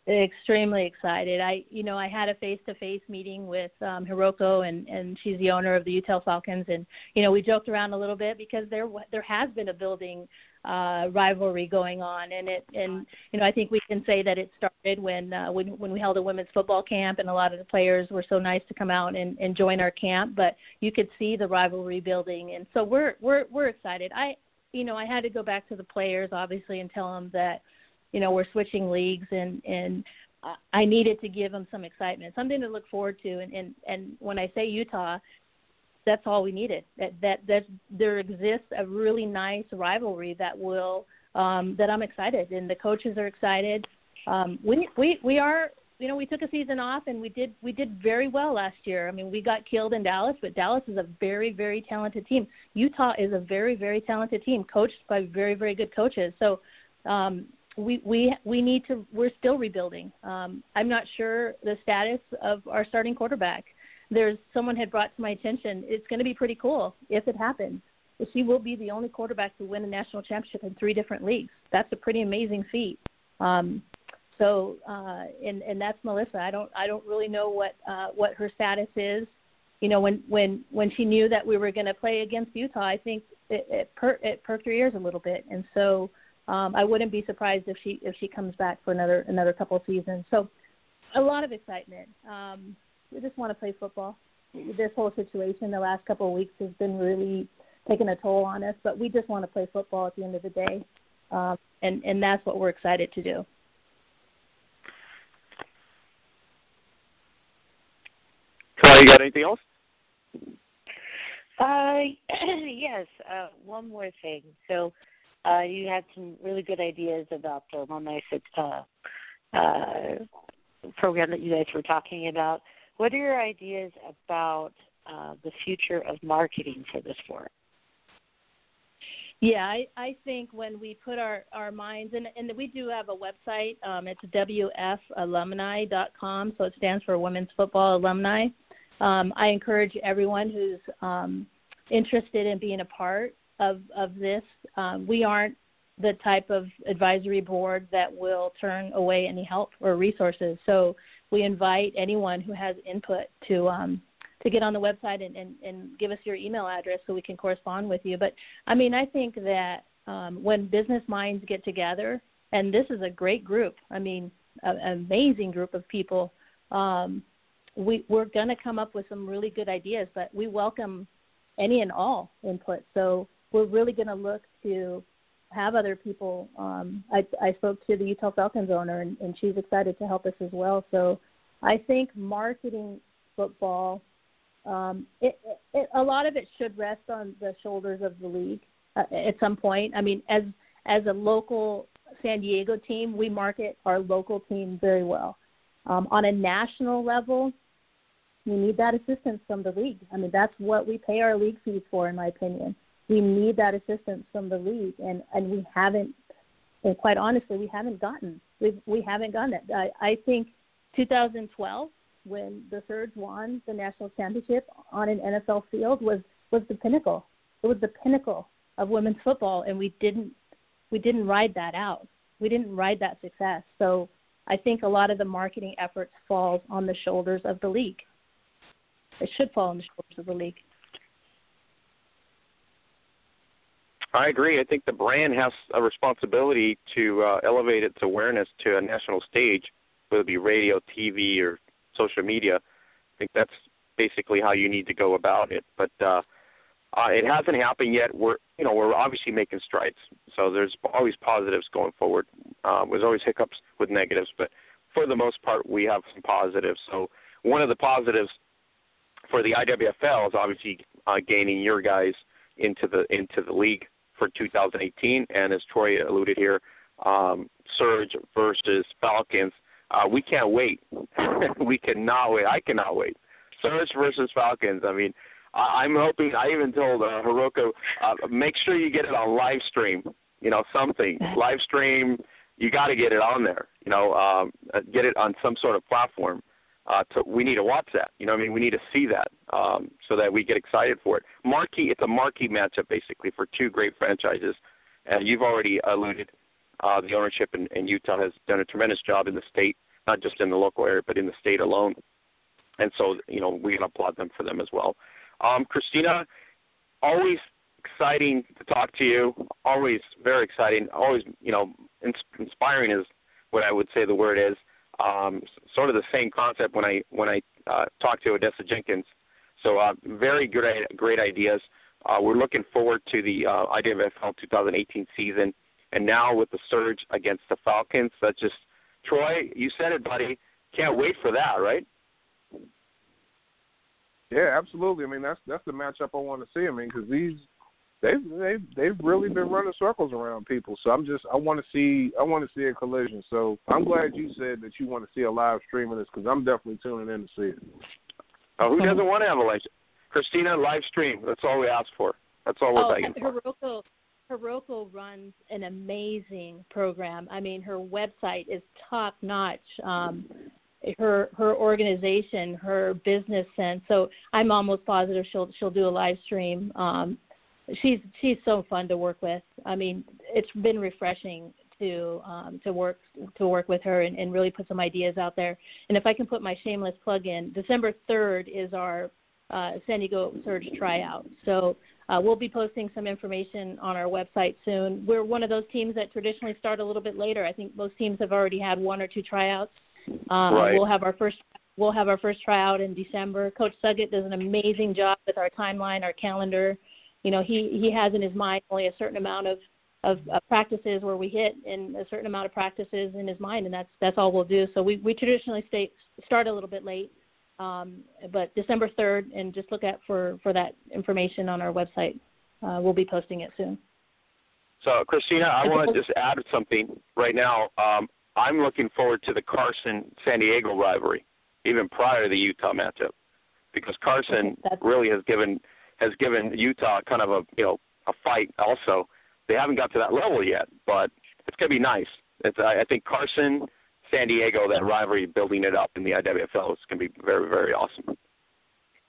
Extremely excited. I, you know, I had a face-to-face meeting with um, Hiroko, and and she's the owner of the Utah Falcons, and you know, we joked around a little bit because there there has been a building uh, rivalry going on, and it and you know, I think we can say that it started when uh, when when we held a women's football camp, and a lot of the players were so nice to come out and, and join our camp, but you could see the rivalry building, and so we're we're we're excited. I you know, I had to go back to the players obviously and tell them that, you know, we're switching leagues and and I needed to give them some excitement, something to look forward to. And and and when I say Utah, that's all we needed. That that that there exists a really nice rivalry that will um, that I'm excited, and the coaches are excited. Um, we we we are you know, we took a season off and we did we did very well last year. I mean, we got killed in Dallas, but Dallas is a very very talented team. Utah is a very very talented team, coached by very very good coaches. So um, we we we need to. We're still rebuilding. Um, I'm not sure the status of our starting quarterback. There's someone had brought to my attention. It's going to be pretty cool if it happens. She will be the only quarterback to win a national championship in three different leagues. That's a pretty amazing feat. Um, so, uh, and and that's Melissa. I don't I don't really know what uh, what her status is. You know, when when when she knew that we were going to play against Utah, I think it it, per, it perked her ears a little bit, and so um, I wouldn't be surprised if she if she comes back for another another couple of seasons. So, a lot of excitement. Um, we just want to play football. This whole situation the last couple of weeks has been really taking a toll on us, but we just want to play football at the end of the day, um, and and that's what we're excited to do. Clay, you got anything else? Uh, yes. Uh, one more thing. So, uh, you had some really good ideas about the alumni uh, uh, program that you guys were talking about. What are your ideas about uh, the future of marketing for this sport? Yeah, I, I think when we put our, our minds and and we do have a website. Um, it's wfalumni.com, so it stands for Women's Football Alumni. Um, I encourage everyone who's um, interested in being a part of of this. Um, we aren't the type of advisory board that will turn away any help or resources. So we invite anyone who has input to um, to get on the website and, and, and give us your email address so we can correspond with you. But I mean, I think that um, when business minds get together, and this is a great group. I mean, an amazing group of people. Um, we, we're going to come up with some really good ideas, but we welcome any and all input. So we're really going to look to have other people. Um, I, I spoke to the Utah Falcons owner, and, and she's excited to help us as well. So I think marketing football, um, it, it, a lot of it should rest on the shoulders of the league uh, at some point. I mean, as as a local San Diego team, we market our local team very well. Um, on a national level, we need that assistance from the league. I mean, that's what we pay our league fees for, in my opinion. We need that assistance from the league, and and we haven't. And quite honestly, we haven't gotten. We we haven't gotten it. I, I think 2012, when the Surge won the national championship on an NFL field, was was the pinnacle. It was the pinnacle of women's football, and we didn't we didn't ride that out. We didn't ride that success. So I think a lot of the marketing efforts falls on the shoulders of the league. It should fall on the shoulders of the league. I agree. I think the brand has a responsibility to uh, elevate its awareness to a national stage, whether it be radio, TV, or social media. I think that's basically how you need to go about it. But uh, uh, it hasn't happened yet. We're you know we're obviously making strides. So there's always positives going forward. Uh, there's always hiccups with negatives, but for the most part, we have some positives. So one of the positives for the IWFL is obviously uh, gaining your guys into the into the league for 2018, and as Troy alluded here, um, Surge versus Falcons. Uh, we can't wait. we cannot wait. I cannot wait. Surge versus Falcons. I mean, I, I'm hoping. I even told uh, Hiroko, uh, make sure you get it on live stream. You know, something live stream. You got to get it on there. You know, um, uh, get it on some sort of platform uh, to, we need to watch that. You know, I mean, we need to see that um, so that we get excited for it. Marquee, it's a marquee matchup basically for two great franchises. And you've already alluded, uh, the ownership in, in Utah has done a tremendous job in the state, not just in the local area, but in the state alone. And so, you know, we can applaud them for them as well. Um, Christina, always exciting to talk to you. Always very exciting. Always, you know, inspiring is what I would say the word is um, sort of the same concept when I when I uh, talked to Odessa Jenkins. So uh, very good, great ideas. Uh, we're looking forward to the uh, IWFL 2018 season, and now with the surge against the Falcons, that's just Troy. You said it, buddy. Can't wait for that, right? Yeah, absolutely. I mean, that's that's the matchup I want to see. I mean, because these they've they've they've really been running circles around people. So I'm just I want to see I want to see a collision. So I'm glad you said that you want to see a live stream of this because I'm definitely tuning in to see it. Oh, who doesn't want to have a live? Stream? Christina, live stream. That's all we ask for. That's all we're oh, begging for. Hiroko, Hiroko runs an amazing program. I mean, her website is top notch. Um, her her organization, her business sense. So I'm almost positive she'll she'll do a live stream um, she's she's so fun to work with. I mean, it's been refreshing to um, to work to work with her and, and really put some ideas out there. And if I can put my shameless plug in, December third is our uh, San Diego Surge tryout. So uh, we'll be posting some information on our website soon. We're one of those teams that traditionally start a little bit later. I think most teams have already had one or two tryouts. Um, right. We'll have our first we'll have our first tryout in December. Coach Suggett does an amazing job with our timeline, our calendar you know he he has in his mind only a certain amount of of, of practices where we hit and a certain amount of practices in his mind and that's that's all we'll do. So we we traditionally stay start a little bit late um, but December 3rd and just look at for for that information on our website. Uh, we'll be posting it soon. So Christina I want to just add something right now. Um, I'm looking forward to the Carson San Diego rivalry even prior to the Utah matchup because Carson okay, really has given has given Utah kind of a you know a fight also. they haven't got to that level yet, but it's going to be nice. It's I, I think Carson, San Diego, that rivalry, building it up in the IWFL is to be very very awesome.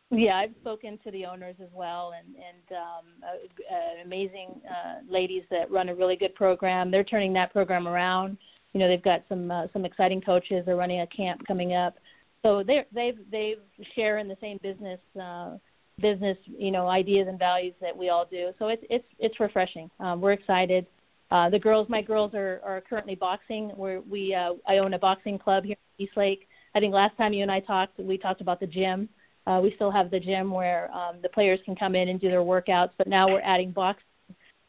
Yeah, I've spoken to the owners as well, and and um, uh, uh, amazing uh, ladies that run a really good program. They're turning that program around. You know, they've got some uh, some exciting coaches. They're running a camp coming up, so they they've they've share in the same business uh, business you know ideas and values that we all do. So it's it's it's refreshing. Um, we're excited. Uh, the girls, my girls are are currently boxing. Where we uh, I own a boxing club here in East Lake. I think last time you and I talked, we talked about the gym uh, we still have the gym where um, the players can come in and do their workouts, but now we're adding boxing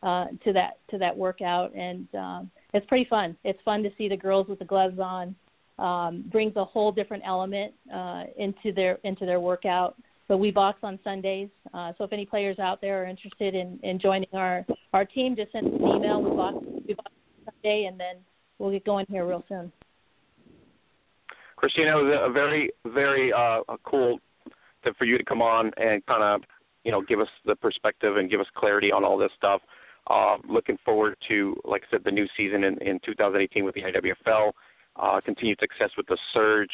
uh, to that to that workout, and um, it's pretty fun. It's fun to see the girls with the gloves on. Um, brings a whole different element uh, into their into their workout. But we box on Sundays, uh, so if any players out there are interested in, in joining our our team, just send us an email. We box we box Sunday, and then we'll get going here real soon. Christina, it was a very very uh, cool to, for you to come on and kind of you know give us the perspective and give us clarity on all this stuff. Uh, looking forward to, like I said, the new season in, in 2018 with the IWFL. Uh, continued success with the Surge,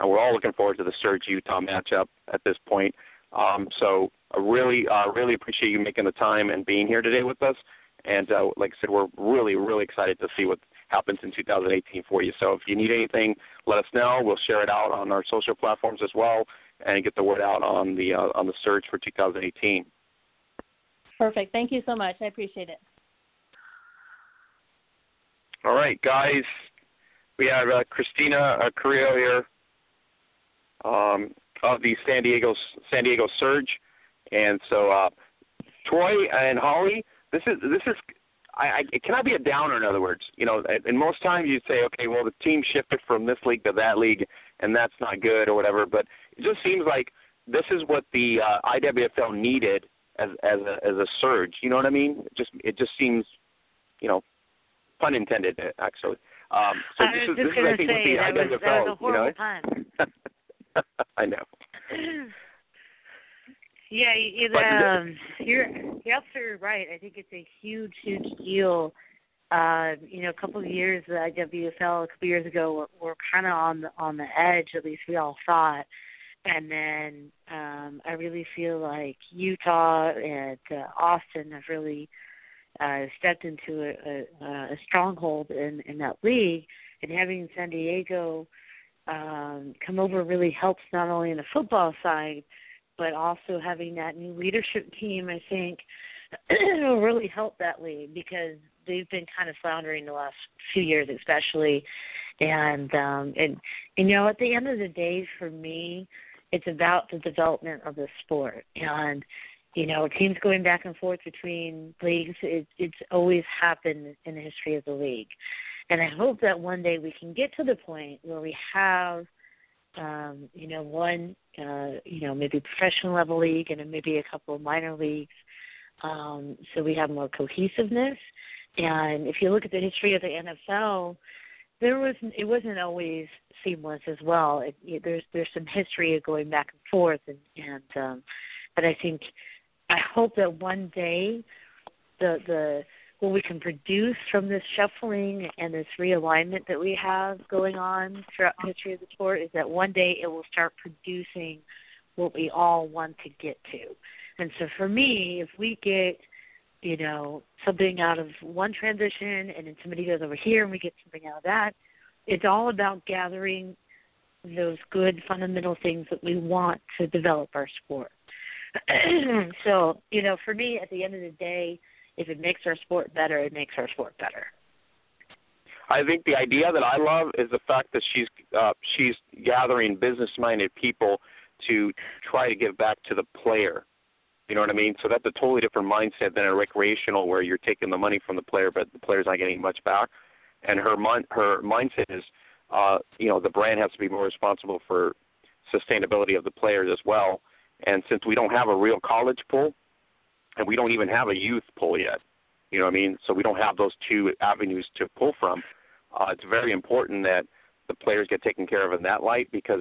and we're all looking forward to the Surge Utah matchup at this point. Um, so I really, uh, really appreciate you making the time and being here today with us. And uh, like I said, we're really, really excited to see what happens in 2018 for you. So if you need anything, let us know. We'll share it out on our social platforms as well and get the word out on the uh, on the search for 2018. Perfect. Thank you so much. I appreciate it. All right, guys. We have uh, Christina uh, Carrillo here um, of the San Diego San Diego Surge, and so uh, Troy and Holly. This is this is I, I it cannot be a downer. In other words, you know, and most times you'd say, okay, well the team shifted from this league to that league, and that's not good or whatever. But it just seems like this is what the uh, IWFL needed as as a as a surge. You know what I mean? It just it just seems, you know, pun intended actually. Um, so I this is this is I think what the IWFL. was, that was a you know? pun. I know. Yeah, you, But- um, you're you're absolutely right. I think it's a huge, huge deal. Uh, you know, a couple of years the IWFL a couple of years ago were, were kind of on the on the edge. At least we all thought. And then um, I really feel like Utah and uh, Austin have really uh, stepped into a, a, a stronghold in, in that league. And having San Diego um, come over really helps not only in the football side, but also having that new leadership team, I think, will really help that league because they've been kind of floundering the last few years, especially. And um, and you know, at the end of the day, for me, it's about the development of the sport and. You know, teams going back and forth between leagues, it, it's always happened in the history of the league. And I hope that one day we can get to the point where we have um, you know, one, uh, you know, maybe professional level league and maybe a couple of minor leagues, um, so we have more cohesiveness. And if you look at the history of the NFL, there was it wasn't always seamless as well. It, it, there's there's some history of going back and forth, and and um, but I think I hope that one day the the what we can produce from this shuffling and this realignment that we have going on throughout the history of the sport is that one day it will start producing what we all want to get to. And so for me, if we get, you know, something out of one transition and then somebody goes over here and we get something out of that, it's all about gathering those good fundamental things that we want to develop our sport. so, you know, for me at the end of the day, if it makes our sport better, it makes our sport better. I think the idea that I love is the fact that she's uh, she's gathering business-minded people to try to give back to the player. You know what I mean? So that's a totally different mindset than a recreational where you're taking the money from the player, but the player's not getting much back. And her mon- her mindset is, uh, you know, the brand has to be more responsible for sustainability of the players as well. And since we don't have a real college pool, and we don't even have a youth pool yet, you know what I mean? So we don't have those two avenues to pull from. Uh, it's very important that the players get taken care of in that light because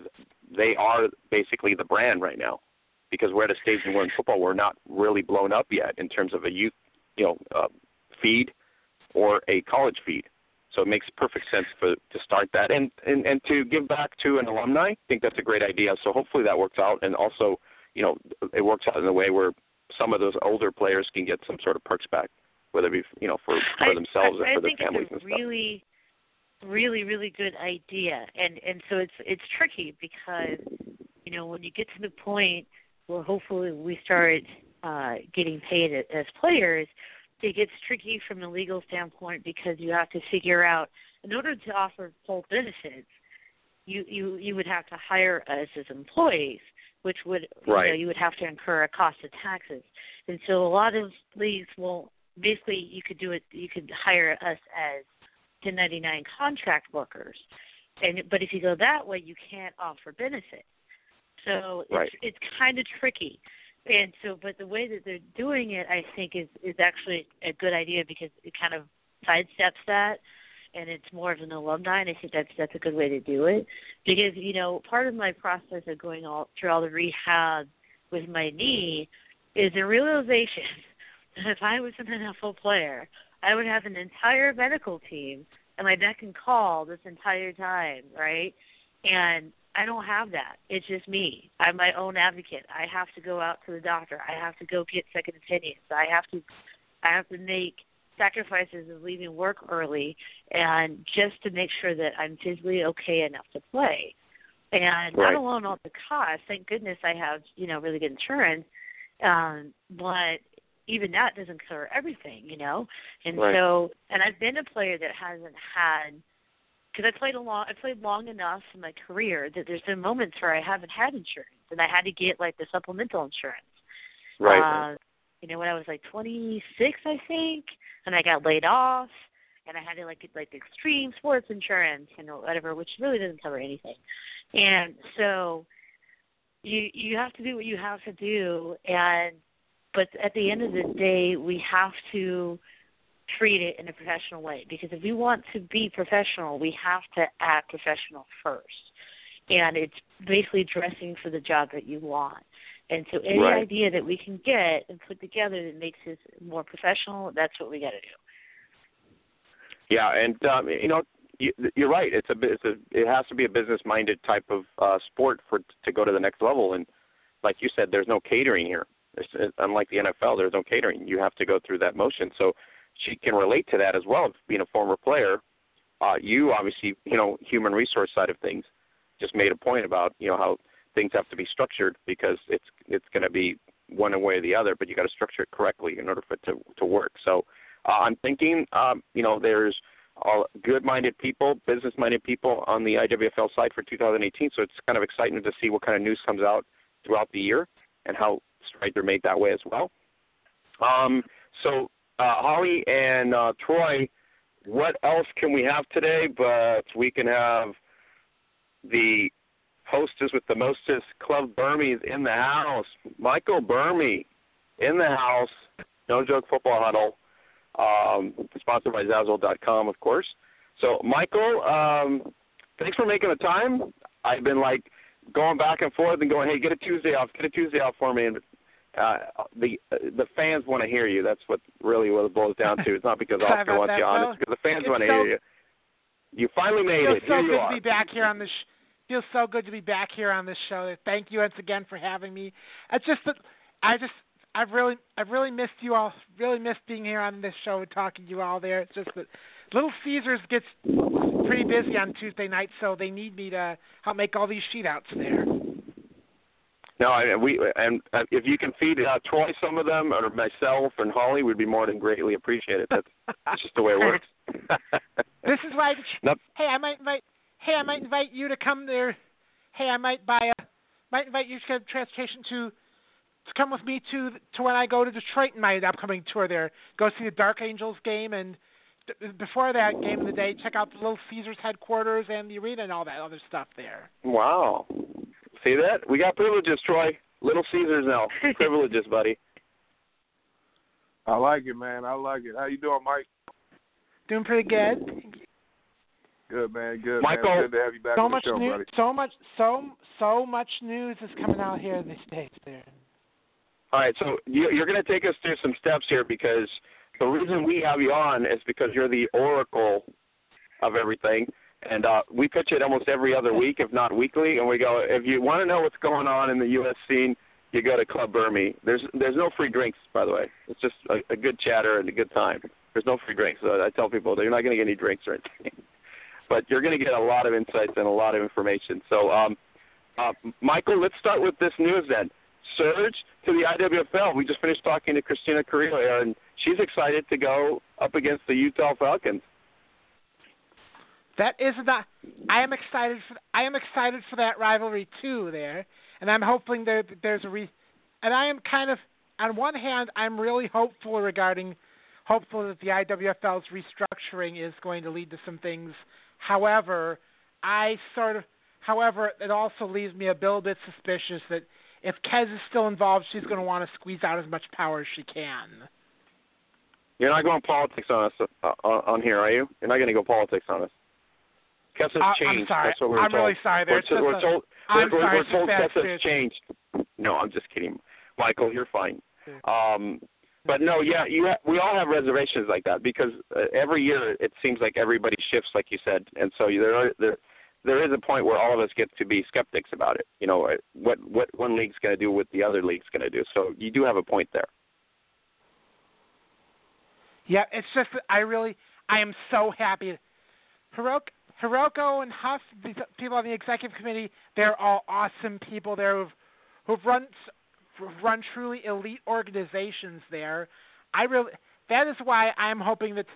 they are basically the brand right now. Because we're at a stage where in football we're not really blown up yet in terms of a youth, you know, uh, feed or a college feed. So it makes perfect sense for to start that and, and and to give back to an alumni. I think that's a great idea. So hopefully that works out, and also you know it works out in a way where some of those older players can get some sort of perks back, whether it be you know for for I, themselves I, or for I their families it's a and stuff. really, really, really good idea, and and so it's it's tricky because you know when you get to the point where hopefully we start uh, getting paid as players, it gets tricky from a legal standpoint because you have to figure out in order to offer full benefits, you you you would have to hire us as employees, which would Right. you know you would have to incur a cost of taxes, and so a lot of these will basically you could do it you could hire us as 1099 contract workers, and but if you go that way you can't offer benefits, so it's Right. it's kind of tricky. And so, but the way that they're doing it, I think, is is actually a good idea because it kind of sidesteps that, and it's more of an alumni. And I think that's that's a good way to do it because you know part of my process of going all through all the rehab with my knee is a realization that if I was an NFL player, I would have an entire medical team at my beck and call this entire time, right? And I don't have that. It's just me. I'm my own advocate. I have to go out to the doctor. I have to go get second opinions. I have to I have to make sacrifices of leaving work early and just to make sure that I'm physically okay enough to play. And Right. not alone all the costs, thank goodness I have, you know, really good insurance. Um, but even that doesn't cover everything, you know. And Right. so and I've been a player that hasn't had because I played a long I played long enough in my career that there's been moments where I haven't had insurance and I had to get like the supplemental insurance. Right. Uh, you know, when I was like 26, I think, and I got laid off, and I had to like get like extreme sports insurance and whatever, which really doesn't cover anything. And so you you have to do what you have to do, and but at the end of the day, we have to treat it in a professional way because if we want to be professional, we have to act professional first. And it's basically dressing for the job that you want. And so any Right. idea that we can get and put together that makes us more professional, that's what we got to do. Yeah, and um, you know, you, you're right. It's a, it's a it has to be a business-minded type of uh, sport for to go to the next level. And like you said, there's no catering here. There's, unlike the NFL, there's no catering. You have to go through that motion. So she can relate to that as well, being a former player. Uh, you obviously, you know, human resource side of things, just made a point about you know how things have to be structured because it's it's going to be one way or the other, but you got to structure it correctly in order for it to to work. So uh, I'm thinking, um, you know, there's all good-minded people, business-minded people on the IWFL side for 2018. So it's kind of exciting to see what kind of news comes out throughout the year and how strides are made that way as well. Um, so uh, Holly and uh, Troy, what else can we have today? But we can have the hostess with the mostest, Club Burmy in the house. Michael Burmy in the house. No joke football huddle. Um, sponsored by Zazzle.com, of course. So, Michael, um, thanks for making the time. I've been like going back and forth and going, hey, get a Tuesday off, get a Tuesday off for me. And uh, the the fans want to hear you. That's what really what it boils down to. It's not because Oscar wants you on. It's because the fans want to so- hear you. You finally made it. so Here you good to be back here on. Sh- feels so good to be back here on this show. Thank you once again for having me. It's just that I just I've really I've really missed you all. Really missed being here on this show and talking to you all there. It's just that Little Caesars gets pretty busy on Tuesday nights, so they need me to help make all these sheet outs there. No, I, we and uh, if you can feed uh, Troy some of them, or myself and Holly, we'd be more than greatly appreciated. That's, that's just the way it works. This is why. Nope. Hey, I might invite. Hey, I might invite you to come there. Hey, I might buy a. Might invite you to get transportation to. To come with me to to when I go to Detroit in my upcoming tour there. Go see the Dark Angels game and d- before that game of the day, check out the Little Caesars headquarters and the arena and all that other stuff there. wow. See that? We got privileges, Troy. Little Caesars now. privileges, buddy. I like it, man. I like it. How you doing, Mike? Doing pretty good. Good, man. Good, Michael, man. Good to have you back So on the much show, news. buddy. So much. So so much news is coming out here these days there. All right, so you, you're going to take us through some steps here because the reason we have you on is because you're the oracle of everything. And uh, we pitch it almost every other week, if not weekly. And we go, if you want to know what's going on in the U.S. scene, you go to Club Burmy. There's there's no free drinks, by the way. It's just a, a good chatter and a good time. There's no free drinks. So I tell people you're not going to get any drinks or anything, but you're going to get a lot of insights and a lot of information. So, um, uh, Michael, let's start with this news then. Surge to the IWFL. We just finished talking to Christina Carrillo here, and she's excited to go up against the Utah Falcons. That is not. I am excited for. I am excited for that rivalry too. There, and I'm hoping that there's a re. And I am kind of, on one hand, I'm really hopeful regarding, hopeful that the IWFL's restructuring is going to lead to some things. However, I sort of, however, it also leaves me a little bit suspicious that if Kez is still involved, she's going to want to squeeze out as much power as she can. You're not going politics on us uh, on, here, are you? You're not going to go politics on us. Kess has Uh, changed. I'm sorry. That's what we're I'm told. really sorry. We're, we're told. I'm we're, sorry, we're told changed. No, I'm just kidding, Michael. You're fine. Um, but no, yeah, you ha- we all have reservations like that because uh, every year it seems like everybody shifts, like you said, and so there are, there there is a point where all of us get to be skeptics about it. You know, uh, what what one league's going to do, what the other league's going to do. So you do have a point there. Yeah, it's just I really, I am so happy. Hiroko, Hiroko and Huff, these people on the executive committee, they're all awesome people there who've, who've run, run truly elite organizations there. I really, that is why I'm hoping that,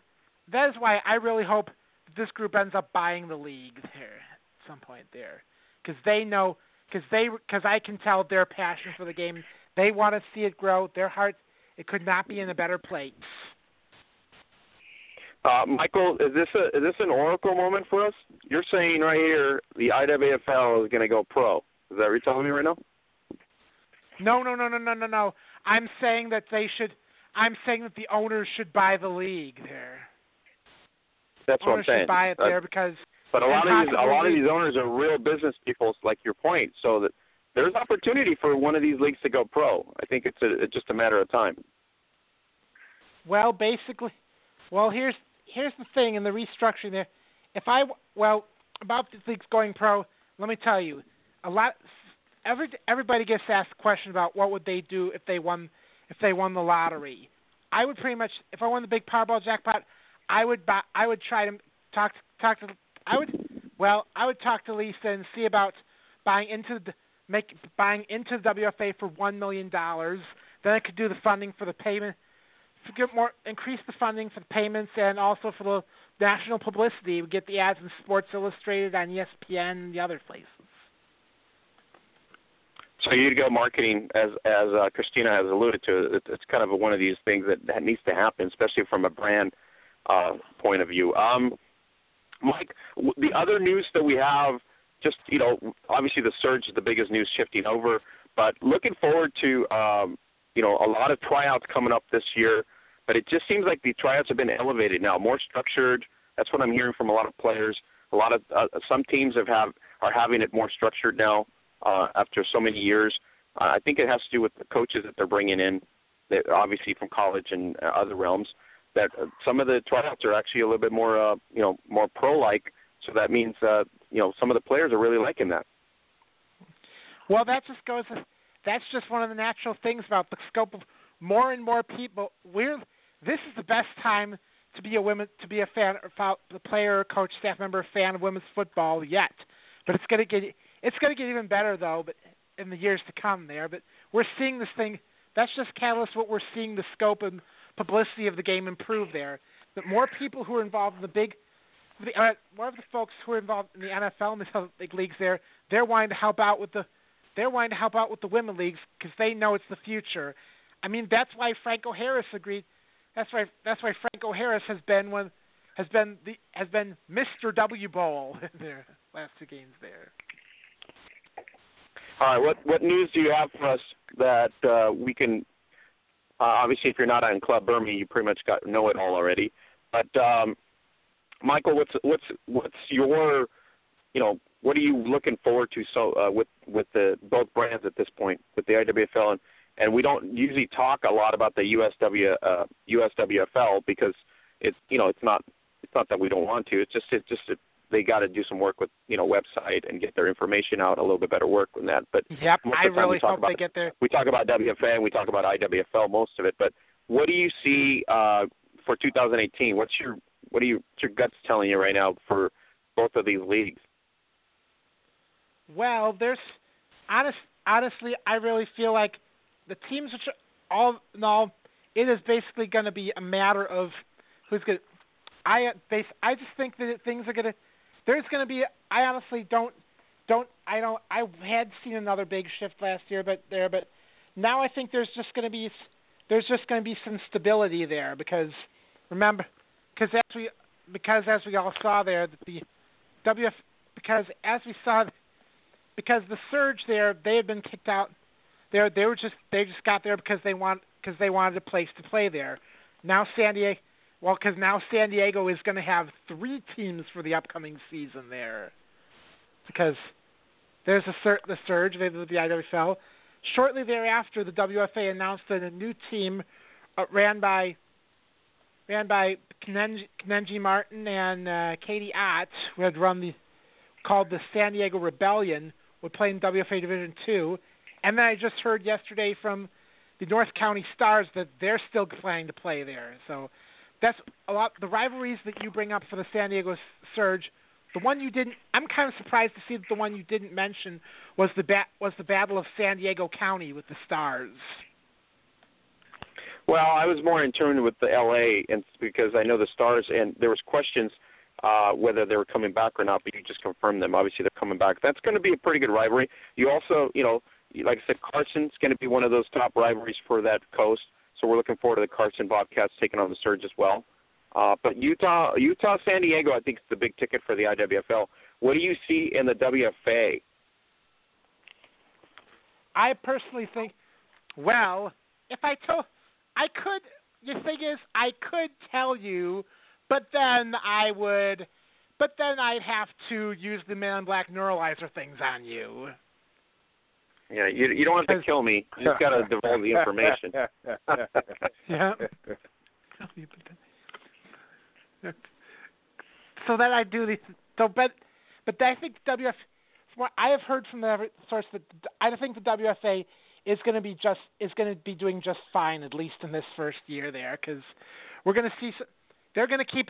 that is why I really hope this group ends up buying the league there at some point there, because they know, because they, because I can tell their passion for the game. They want to see it grow. Their heart, it could not be in a better place. Uh, Michael, is this a is this an oracle moment for us? You're saying right here the IWFL is going to go pro. Is that what you're telling me right now? No, no, no, no, no, no, no. I'm saying that they should. I'm saying that the owners should buy the league there. That's what I'm saying. should buy it Uh, there because But a lot of these, a lot of these owners are real business people, like your point. So that there's opportunity for one of these leagues to go pro. I think it's, a, it's just a matter of time. well, basically, well here's here's the thing in the restructuring there. If I well about the leagues going pro, let me tell you, a lot. Every everybody gets asked a question about what would they do if they won if they won the lottery. I would pretty much if I won the big Powerball jackpot, I would buy, I would try to talk talk to I would well I would talk to Lisa and see about buying into the make buying into the WFA for one million dollars. Then I could do the funding for the payment, to get more increase the funding for the payments and also for the national publicity. We get the ads in Sports Illustrated on ESPN and the other places. So you'd go marketing, as as uh, Christina has alluded to. It, it's kind of one of these things that, that needs to happen, especially from a brand uh, point of view. Um, Mike, the other news that we have, just you know, obviously the surge is the biggest news shifting over, but looking forward to um, you know a lot of tryouts coming up this year. But it just seems like the tryouts have been elevated now, more structured. That's what I'm hearing from a lot of players. A lot of uh, some teams have have are having it more structured now uh, after so many years. Uh, I think it has to do with the coaches that they're bringing in, that obviously from college and uh, other realms. That uh, some of the tryouts are actually a little bit more, uh, you know, more pro-like. So that means, uh, you know, some of the players are really liking that. Well, that just goes. That's just one of the natural things about the scope of more and more people. We're this is the best time to be a women to be a fan, a player, coach, staff member, fan of women's football yet. But it's gonna get it's gonna get even better though. But in the years to come, there. But we're seeing this thing. That's just catalyst. What we're seeing the scope and publicity of the game improve there. That more people who are involved in the big the, uh, more of the folks who are involved in the NFL and the big leagues there, they're wanting to help out with the they're wanting to help out with the women leagues because they know it's the future. I mean, that's why Franco Harris agreed. That's why that's why Franco Harris has been one has been the has been Mr. W Bowl in their last two games there. All right, what what news do you have for us that uh, we can? Uh, obviously, if you're not on Club Burmy, you pretty much got know it all already. But um, Michael, what's what's what's your, you know, what are you looking forward to? So uh, with with the both brands at this point, with the IWFL and, and we don't usually talk a lot about the USW uh, USWFL because it's you know it's not it's not that we don't want to. It's just it's just they got to do some work with you know website and get their information out a little bit better work than that. But yep, I of the time really hope about, they get there. We talk about WFA and we talk about IWFL most of it. But what do you see uh, for 2018? What's your what are you what's your guts telling you right now for both of these leagues? Well, there's honest honestly, I really feel like the teams which are all in all, it is basically going to be a matter of who's going. to I base. I just think that things are going to. There's going to be. I honestly don't. Don't. I don't. I had seen another big shift last year, but there. But now I think there's just going to be. There's just going to be some stability there because remember, because as we because as we all saw there, the WF because as we saw because the surge there they had been kicked out they they were just they just got there because they want because they wanted a place to play there. Now San Diego, well, because now San Diego is going to have three teams for the upcoming season there, because there's a sur- the surge of the IWFL. Shortly thereafter, the WFA announced that a new team uh, ran by ran by Kenenji, Martin and uh, Katie Ott, who had run the called the San Diego Rebellion, would play in WFA Division Two and then I just heard yesterday from the North County Stars that they're still planning to play there. So that's a lot. The rivalries that you bring up for the San Diego Surge, the one you didn't. I'm kind of surprised to see that the one you didn't mention was the bat was the Battle of San Diego County with the Stars. Well, I was more in tune with the LA, and because I know the Stars, and there was questions uh, whether they were coming back or not, but you just confirmed them. Obviously, they're coming back. That's going to be a pretty good rivalry. You also, you know, like I said, Carson's going to be one of those top rivalries for that coast. So we're looking forward to the Carson Bobcats taking on the Surge as well. Uh, but Utah, Utah, San Diego, I think is the big ticket for the IWFL. What do you see in the WFA? I personally think, well, if I told, I could. The thing is, I could tell you, but then I would, but then I'd have to use the Man in Black neuralizer things on you. Yeah, you you don't have to kill me. You just got to divulge the information. yeah. so that I do these. So, but but I think WF. From what I have heard from the source that I think the WFA is going to be just is going to be doing just fine at least in this first year there because we're going to see they're going to keep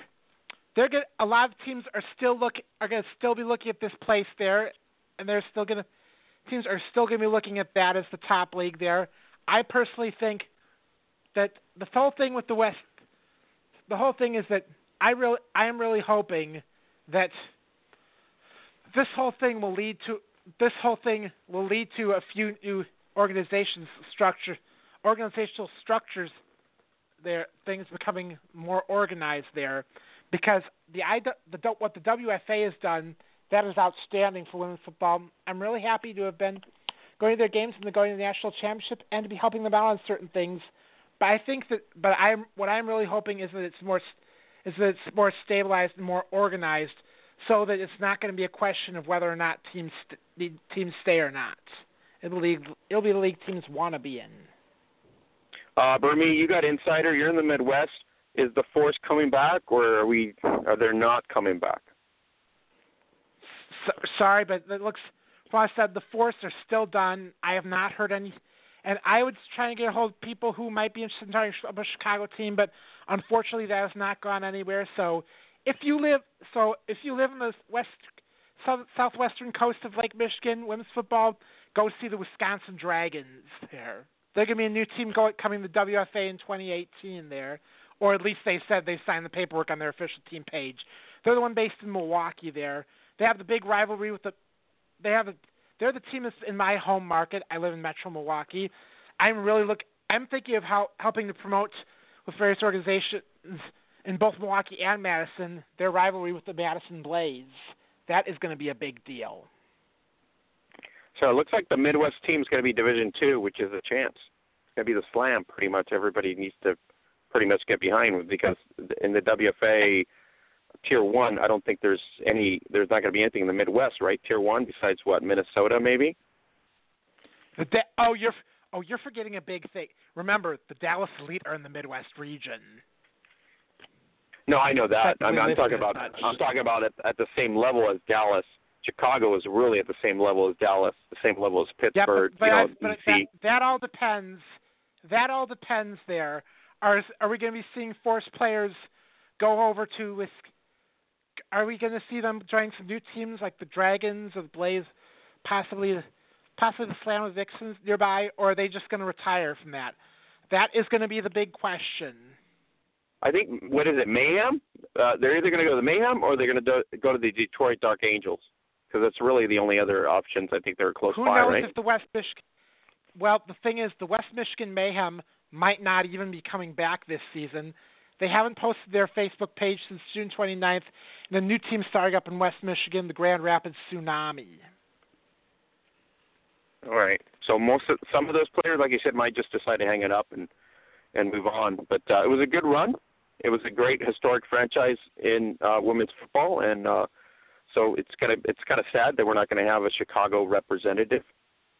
they're going a lot of teams are still look are going to still be looking at this place there and they're still going to teams are still going to be looking at that as the top league there. I personally think that the whole thing with the West, the whole thing is that I really, I am really hoping that this whole thing will lead to this whole thing will lead to a few new organizations structure, organizational structures there, things becoming more organized there, because the I the what the WFA has done that is outstanding for women's football. I'm really happy to have been going to their games and going to the national championship and to be helping them out on certain things. But I think that, but I'm what I'm really hoping is that it's more, is that it's more stabilized and more organized, so that it's not going to be a question of whether or not teams st- teams stay or not. It'll be it'll be the league teams want to be in. Uh, Burmy, you got insider. You're in the Midwest. Is the force coming back, or are we? Are they not coming back? So, sorry, but it looks. I said the Force are still done. I have not heard any, and I was trying to get a hold of people who might be interested in starting a Chicago team, but unfortunately that has not gone anywhere. So, if you live, so if you live in the west, south, southwestern coast of Lake Michigan, women's football, go see the Wisconsin Dragons there. They're gonna be a new team going coming to WFA in 2018 there, or at least they said they signed the paperwork on their official team page. They're the one based in Milwaukee there. They have the big rivalry with the. They have a. They're the team that's in my home market. I live in Metro Milwaukee. I'm really look. I'm thinking of how helping to promote with various organizations in both Milwaukee and Madison their rivalry with the Madison Blaze. That is going to be a big deal. So it looks like the Midwest team is going to be Division Two, which is a chance. It's going to be the slam. Pretty much everybody needs to pretty much get behind because in the WFA tier one, I don't think there's any. There's not going to be anything in the Midwest, right? Tier one, besides what Minnesota, maybe. The, oh, you're Oh, you're forgetting a big thing. Remember, the Dallas Elite are in the Midwest region. No, I know that. I mean, I'm talking about. I'm talking about at, at the same level as Dallas. Chicago is really at the same level as Dallas, the same level as Pittsburgh. Yeah, but, but, you know, I, but that, that all depends. That all depends. There are are we going to be seeing force players go over to? Are we going to see them join some new teams like the Dragons or the Blaze, possibly possibly the Slam of Vixens nearby, or are they just going to retire from that? That is going to be the big question. I think what is it, Mayhem? Uh, they're either going to go to the Mayhem or they're going to do, go to the Detroit Dark Angels because that's really the only other options. I think they're close Who by, knows right? if the West Michigan? Well, the thing is, the West Michigan Mayhem might not even be coming back this season. They haven't posted their Facebook page since June 29th, and a new team starting up in West Michigan, the Grand Rapids Tsunami. All right. So most of some of those players, like you said, might just decide to hang it up and and move on. But uh, it was a good run. It was a great historic franchise in uh, women's football, and uh, so it's kind of it's kind of sad that we're not going to have a Chicago representative,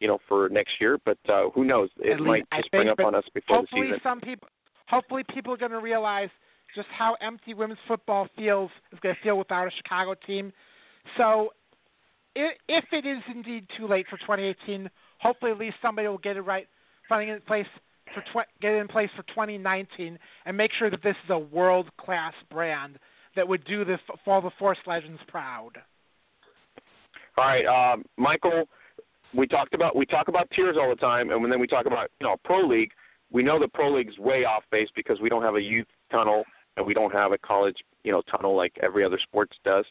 you know, for next year. But uh, who knows? It might least- I just bring think, up on us before the season. Hopefully, some people, hopefully, people are going to realize just how empty women's football feels is going to feel without a Chicago team. So, if, it is indeed too late for 2018, hopefully at least somebody will get it right, funding it in place for tw- get it in place for 2019, and make sure that this is a world class brand that would do the Fall all the Force Legends proud. All right, um, Michael. We talked about we talk about tiers all the time, and then we talk about you know pro league. We know the pro league's way off base because we don't have a youth tunnel and we don't have a college you know tunnel like every other sports does.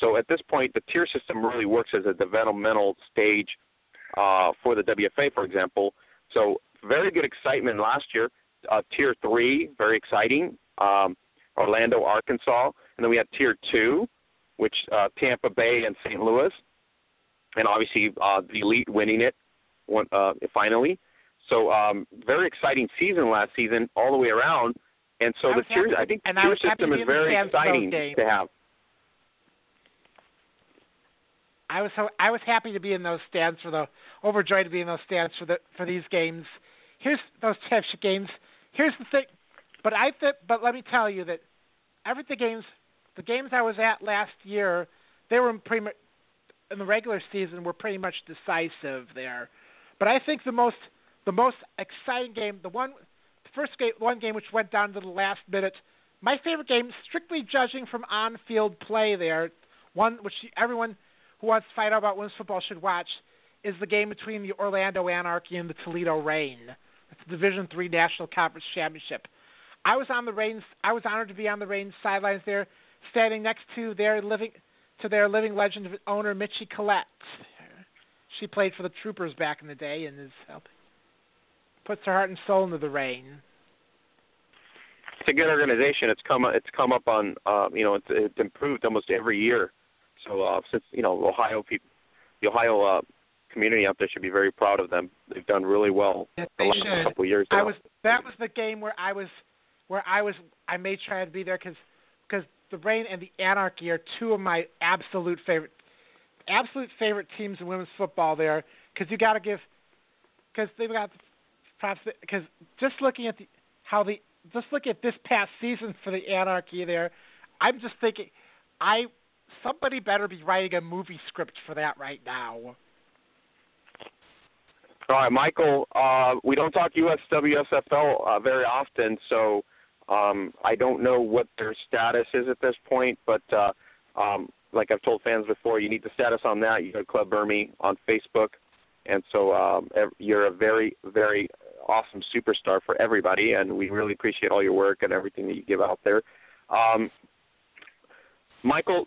So at this point, the tier system really works as a developmental stage uh, for the WFA, for example. So very good excitement last year. Uh, tier three, very exciting. Um, Orlando, Arkansas, and then we had tier two, which uh, Tampa Bay and St. Louis and obviously uh, the elite winning it uh, finally. So um, very exciting season last season all the way around. And so the tier, I think the tier system is be in the very stands for those exciting to have. I was so I was happy to be in those stands for the overjoyed to be in those stands for the for these games. Here's those championship games. Here's the thing, but I th- but let me tell you that every the games the games I was at last year they were pretty much in the regular season were pretty much decisive there. But I think the most the most exciting game, the one the first game one game which went down to the last minute, my favorite game, strictly judging from on field play there, one which everyone who wants to find out about women's football should watch, is the game between the Orlando Anarchy and the Toledo Rain. It's the Division Three National Conference Championship. I was on the Rains. I was honored to be on the Rains sidelines there, standing next to their living to their living legend owner Mitchie Collette. She played for the Troopers back in the day and is helping puts her heart and soul into the Rain. It's a good organization. It's come it's come up on uh, you know it's, it's improved almost every year. So uh, since you know Ohio people, the Ohio uh, community out there should be very proud of them. They've done really well Yes, the last should. couple of years. I was that was the game where I was where I was I made had to be there because because the Rain and the Anarchy are two of my absolute favorite absolute favorite teams in women's football there because you got to give because they've got props because just looking at the how the just looking at this past season for the Anarchy there, I'm just thinking I somebody better be writing a movie script for that right now. All right, Michael. Uh, we don't talk USWFL uh, very often, so um, I don't know what their status is at this point. But uh, um, like I've told fans before, you need the status on that. You go to Club Burmy on Facebook, and so um, you're a very, very awesome superstar for everybody, and we really appreciate all your work and everything that you give out there. Um, Michael,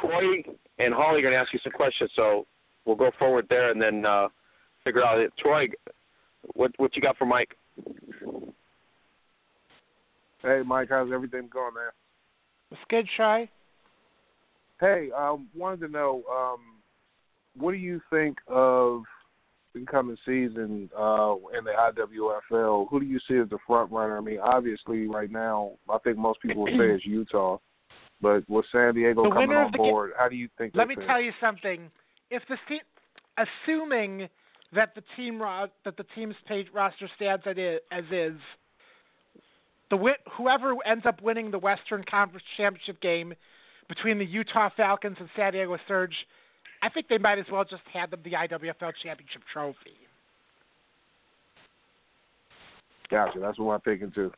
Troy, and Holly are going to ask you some questions, so we'll go forward there, and then. Uh, figure out it. Troy, what what you got for Mike? Hey, Mike, how's everything going, man? Was good, Shy? Hey, um, wanted to know, um, what do you think of coming season uh, in the IWFL? Who do you see as the front runner? I mean, obviously, right now, I think most people would say it's Utah, but with San Diego The coming on of the ga- board, how do you think? Let me tell you something. If the team, assuming that the team ro- that the team's page roster stands as is, as is. The wi- whoever ends up winning the Western Conference Championship game between the Utah Falcons and San Diego Surge, I think they might as well just hand them the IWFL Championship trophy. Gotcha. That's what I'm thinking too.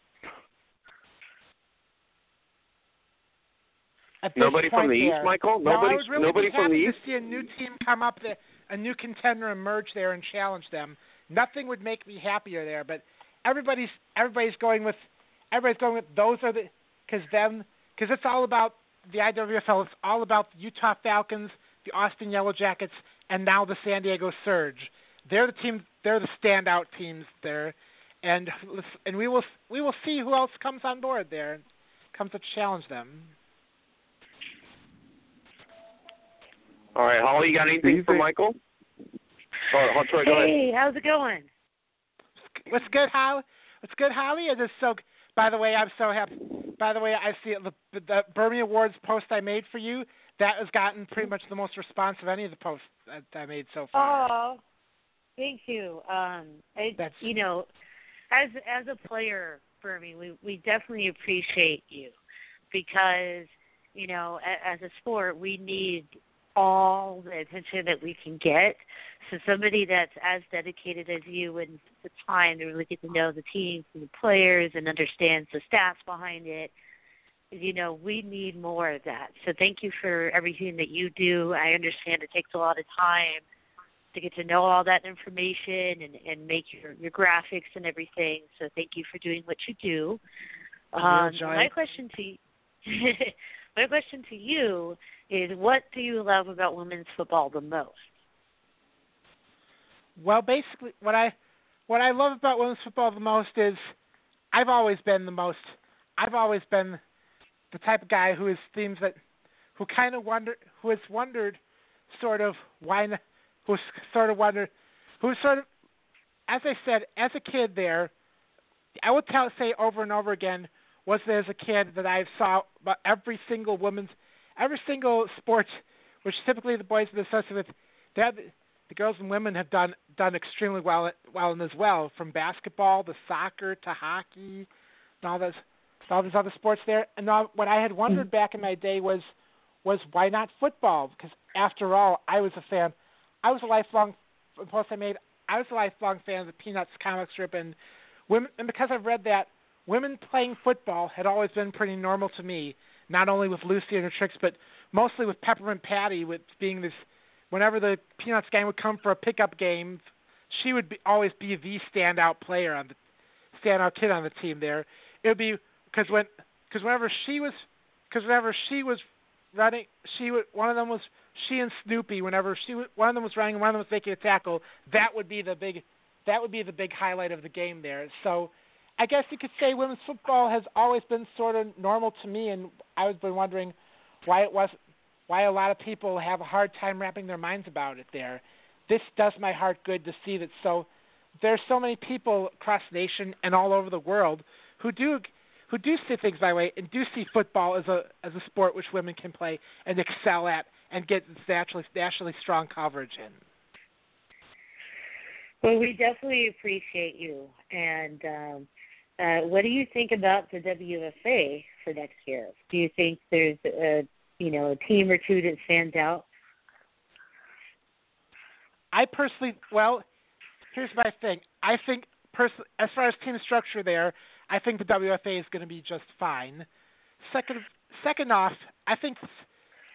At this Nobody from point the East, there. Michael. No, I Nobody. would really nobody from the East. to see a new team come up, there, a new contender emerge there and challenge them. Nothing would make me happier there, but everybody's everybody's going with everybody's going with those are the because then because it's all about the IWFL. It's all about the Utah Falcons, the Austin Yellow Jackets, and now the San Diego Surge. They're the team. They're the standout teams there, and and we will we will see who else comes on board there, comes to challenge them. All right, Holly, you got anything you for think- Michael? Oh, oh, sorry, go ahead. Hey, how's it going? What's good, Holly? What's good, Holly? Is this so? By the way, I'm so happy. By the way, I see the the Burmy Awards post I made for you. That has gotten pretty much the most response of any of the posts that I made so far. Oh, thank you. Um, I, That's- you know, as as a player, Burmy, we we definitely appreciate you because you know, a, as a sport, we need all the attention that we can get. So somebody that's as dedicated as you and the time to really get to know the teams and the players and understands the stats behind it. You know, we need more of that. So thank you for everything that you do. I understand it takes a lot of time to get to know all that information and, and make your, your graphics and everything. So thank you for doing what you do. Um, my question to my question to you is, what do you love about women's football the most? Well, basically, what I what I love about women's football the most is I've always been the most. I've always been the type of guy who is themes that who kind of wonder who has wondered sort of why who's sort of wondered who sort of as I said as a kid there I will tell say over and over again was there as a kid that I saw about every single women's every single sport which typically the boys are associated with they have the girls and women have done done extremely well well in as well, from basketball to soccer to hockey and all those all these other sports there. And now, what I had wondered mm. back in my day was was why not football? Because after all, I was a fan. I was a lifelong post I made. I was a lifelong fan of the Peanuts comic strip, and women. And because I've read that, women playing football had always been pretty normal to me. Not only with Lucy and her tricks, but mostly with Peppermint Patty, with being this whenever the Peanuts gang would come for a pickup game, she would be, always be the standout player on the standout kid on the team. There, it would be because when because whenever she was because whenever she was running, she would one of them was she and Snoopy. Whenever she wa- one of them was running, and one of them was making a tackle. That would be the big that would be the big highlight of the game there. So. I guess you could say women's football has always been sort of normal to me, and I was been wondering why it was why a lot of people have a hard time wrapping their minds about it there. This does my heart good to see that so there's so many people across the nation and all over the world who do who do see things my way and do see football as a as a sport which women can play and excel at and get naturally nationally strong coverage in. Well, we definitely appreciate you. And um, uh, what do you think about the WFA for next year? Do you think there's a you know a team or two that stands out? I personally, well, here's my thing. I think, pers- as far as team structure there, I think the WFA is going to be just fine. Second, second off, I think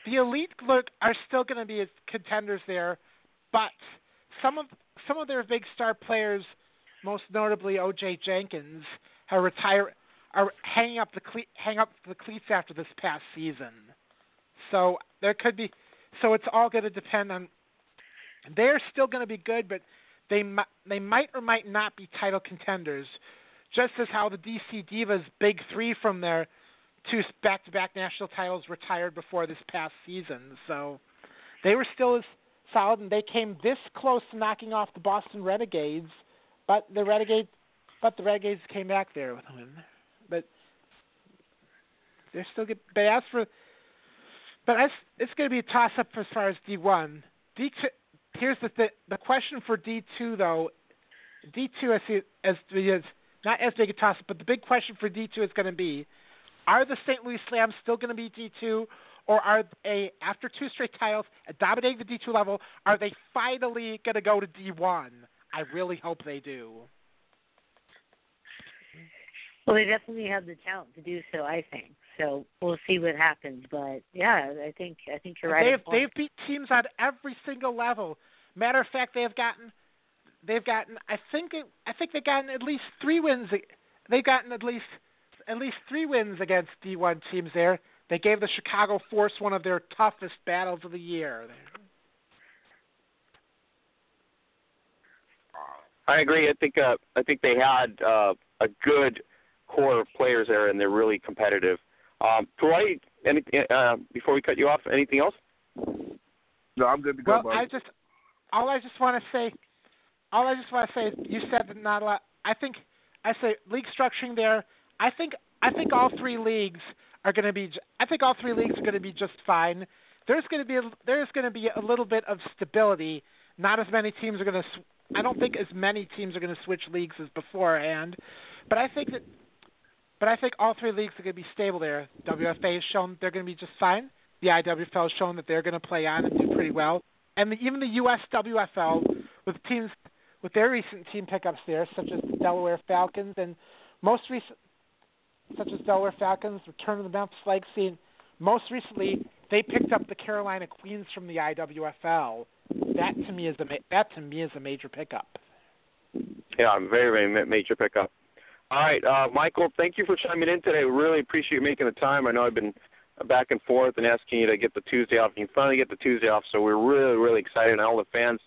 the elite look are still going to be contenders there, but some of some of their big star players, most notably O.J. Jenkins, are retire are hanging up the cle- hang up the cleats after this past season. So there could be. So it's all going to depend on they're still going to be good, but they they might or might not be title contenders. Just as how the DC Divas big three from their two back-to-back national titles retired before this past season, so they were still as solid, and they came this close to knocking off the Boston Renegades, but the Renegades, but the Renegades came back there with them. But they're still good. But as for, but as, it's going to be a toss-up as far as D1. D2, here's the th- the question for D two though. D two as as is not as big a toss, but the big question for D two is going to be: Are the St. Louis Slams still going to be D two, or are they after two straight titles dominating the D two level? Are they finally going to go to D one? I really hope they do. Well, they definitely have the talent to do so. I think so. We'll see what happens, but yeah, I think I think you're right. They've they've beat teams on every single level. Matter of fact, they've gotten they've gotten I think it, I think they've gotten at least three wins. They've gotten at least at least three wins against D1 teams there. They gave the Chicago Force one of their toughest battles of the year. I agree. I think uh, I think they had uh, a good core of players there, and they're really competitive. Um, Troy, any, uh, before we cut you off, anything else? No, I'm good to go. Well, buddy. I just all I just want to say, all I just want to say is you said that not a lot. I think I say league structuring there. I think I think all three leagues are going to be. I think all three leagues are going to be just fine. There's going to be a, there's going to be a little bit of stability. Not as many teams are going to. I don't think as many teams are going to switch leagues as beforehand, but I think that. But I think all three leagues are going to be stable there. WFA has shown they're going to be just fine. The IWFL has shown that they're going to play on and do pretty well, and the, even the USWFL with teams with their recent team pickups there, such as the Delaware Falcons and most recent, such as Delaware Falcons, return to the Memphis Legacy, and most recently they picked up the Carolina Queens from the IWFL. That to me is a that to me is a major pickup. Yeah, very very major pickup. All right, uh, Michael, thank you for chiming in today. Really appreciate you making the time. I know I've been back and forth and asking you to get the Tuesday off. You finally get the Tuesday off, so we're really really excited, and all the fans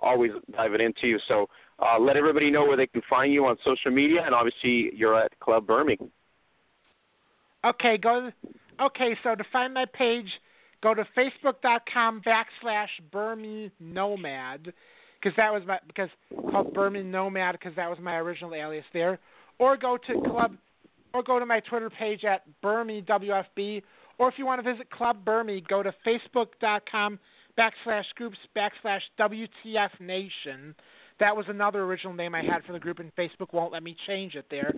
always diving into you. So uh, let everybody know where they can find you on social media, and obviously you're at Club Birmingham. Okay, go. Okay, so to find my page, go to facebook.com backslash Burmy Nomad because that was my because called Burmy Nomad because that was my original alias there, or go to club, or go to my Twitter page at Burmy WFB, or if you want to visit Club Burmy, go to facebook.com backslash groups backslash WTF Nation. That was another original name I had for the group, and Facebook won't let me change it there.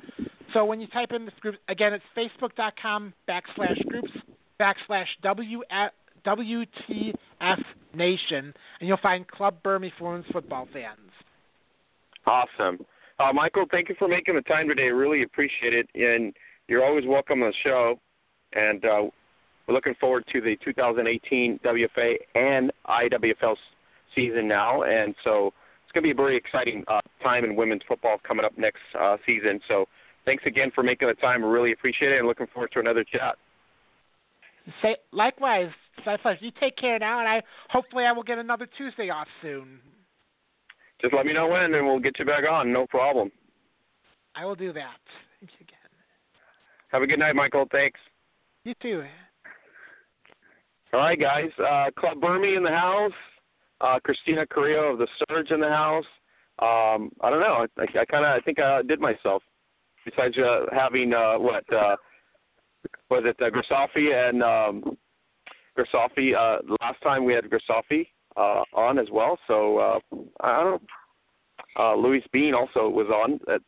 So when you type in this group, again, it's facebook.com backslash groups backslash WTF Nation, and you'll find Club Burmy for women's football fans. Awesome. Uh, Michael, thank you for making the time today. Really appreciate it. And you're always welcome on the show. And uh, we're looking forward to the 2018 WFA and IWFL season now. And so it's going to be a very exciting uh, time in women's football coming up next uh, season. So thanks again for making the time. We really appreciate it and looking forward to another chat. Say likewise. Likewise. You take care now, and I hopefully I will get another Tuesday off soon. Just let me know when, and we'll get you back on. No problem. I will do that. Thank you again. Have a good night, Michael. Thanks. You too. All right, guys. Uh, Club Burmy in the house. Uh, Christina Carrillo of the Surge in the house. Um, I don't know. I, I kind of I think I did myself. Besides uh, having uh, what uh, was it uh, Grisafi and um, Grisafi. Uh, last time we had Grisafi uh, on as well. So uh, I don't. Uh, Louis Bean also was on, uh,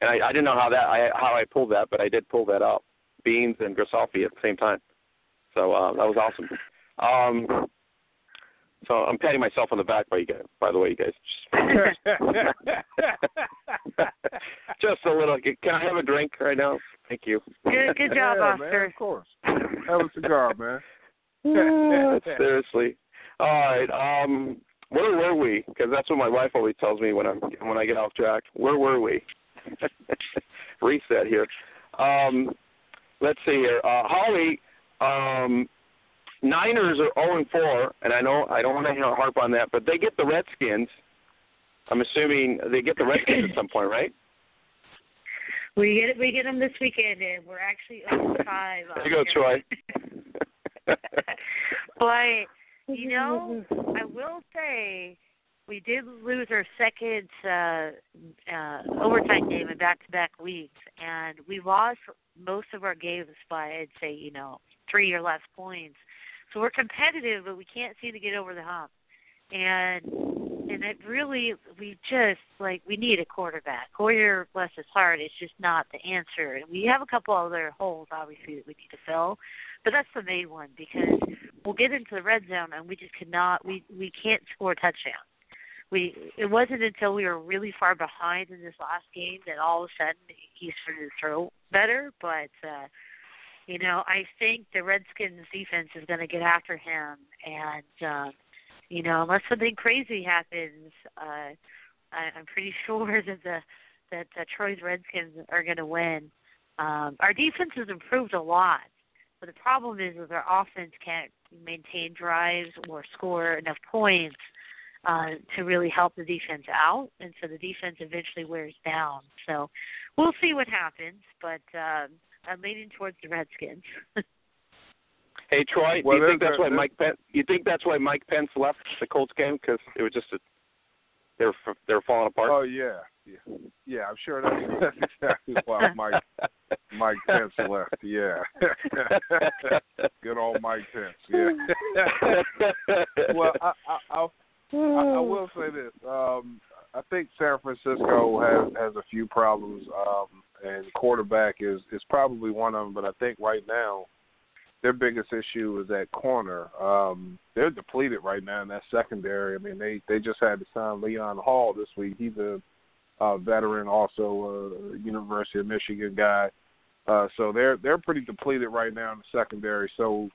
and I, I didn't know how that I how I pulled that, but I did pull that up. Beans and Grisafi at the same time. So uh, that was awesome. Um, so I'm patting myself on the back by you guys. By the way, you guys. Just a little. Can I have a drink right now? Thank you. Good, good job, yeah, Oscar. Man, of course. Have a cigar, man. Seriously. All right. Um, where were we? Because that's what my wife always tells me when I'm when I get off track. Where were we? Reset here. Um, let's see here. Uh, Holly, um, Niners are 0 and 4, and I know I don't want to harp on that, but they get the Redskins. I'm assuming they get the Redskins at some point, right? We get we get them this weekend, and we're actually over five. There you go, Troy. but you know, I will say we did lose our second uh, uh, overtime game in back-to-back weeks, and we lost most of our games by I'd say you know three or less points. So we're competitive, but we can't seem to get over the hump. and and it really we just like we need a quarterback. Hoyer, bless his heart, is just not the answer. And we have a couple other holes obviously that we need to fill, but that's the main one because we'll get into the red zone and we just cannot we we can't score touchdowns. We it wasn't until we were really far behind in this last game that all of a sudden he started to throw better, but. uh you know, I think the Redskins defense is going to get after him, and uh, you know, unless something crazy happens, uh, I, I'm pretty sure that the that uh, Troy's Redskins are going to win. Um, our defense has improved a lot, but the problem is that our offense can't maintain drives or score enough points uh, to really help the defense out, and so the defense eventually wears down. So we'll see what happens, but um, I'm leaning towards the Redskins. Hey Troy, Well, do you think that's why Mike Pence? You think that's why Mike Pence left the Colts game because it was just a, they were f- they were falling apart. Oh yeah, yeah, yeah. I'm sure that's, that's exactly why Mike Mike Pence left. Yeah, good old Mike Pence. Yeah. well, I, I, I'll, I, I will say this. Um, I think San Francisco has has a few problems, um, and quarterback is is probably one of them. But I think right now, their biggest issue is at corner. Um, they're depleted right now in that secondary. I mean, they they just had to sign Leon Hall this week. He's a, a veteran, also a University of Michigan guy. Uh, so they're they're pretty depleted right now in the secondary. So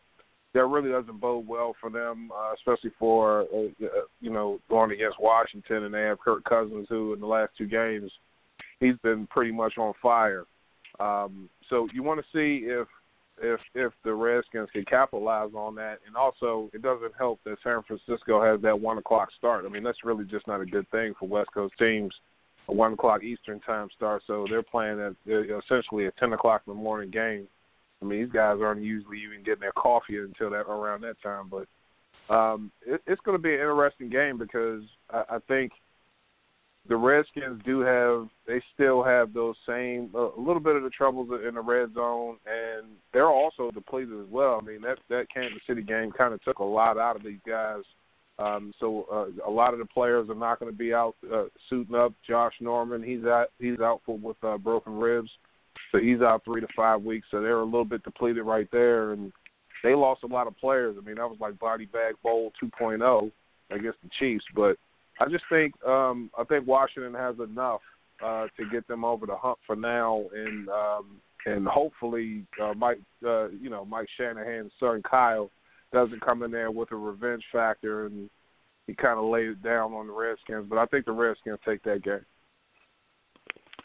that really doesn't bode well for them, uh, especially for uh, uh, you know going against Washington, and they have Kirk Cousins, who in the last two games he's been pretty much on fire. Um, so you want to see if if if the Redskins can capitalize on that, and also it doesn't help that San Francisco has that one o'clock start. I mean that's really just not a good thing for West Coast teams. A one o'clock Eastern time start, so they're playing at uh, essentially a ten o'clock in the morning game. I mean, these guys aren't usually even getting their coffee until that around that time. But um, it, it's going to be an interesting game because I, I think the Redskins do have they still have those same uh, a little bit of the troubles in the red zone, and they're also depleted as well. I mean, that that Kansas City game kind of took a lot out of these guys. Um, so uh, a lot of the players are not going to be out uh, suiting up. Josh Norman, he's out he's out for with uh, broken ribs. So he's out three to five weeks. So they're a little bit depleted right there, and they lost a lot of players. I mean, that was like body bag bowl 2.0 against the Chiefs. But I just think um, I think Washington has enough uh, to get them over the hump for now, and um, and hopefully uh, Mike, uh, you know, Mike Shanahan's son Kyle doesn't come in there with a revenge factor and he kind of laid it down on the Redskins. But I think the Redskins take that game.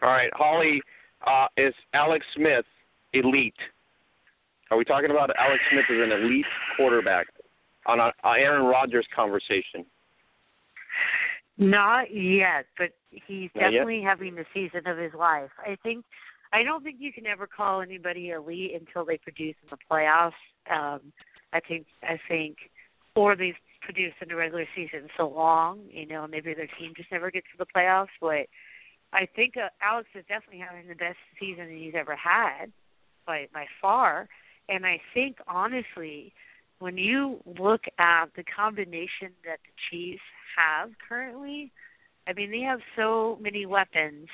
All right, Holly, uh, is Alex Smith elite? Are we talking about Alex Smith as an elite quarterback on a, a Aaron Rodgers conversation? Not yet, but he's Not yet? definitely having the season of his life. I think I don't think you can ever call anybody elite until they produce in the playoffs. Um I think I think or they've produced in the regular season so long, you know, maybe their team just never gets to the playoffs, but I think uh, Alex is definitely having the best season he's ever had by by far. And I think honestly, when you look at the combination that the Chiefs have currently, I mean they have so many weapons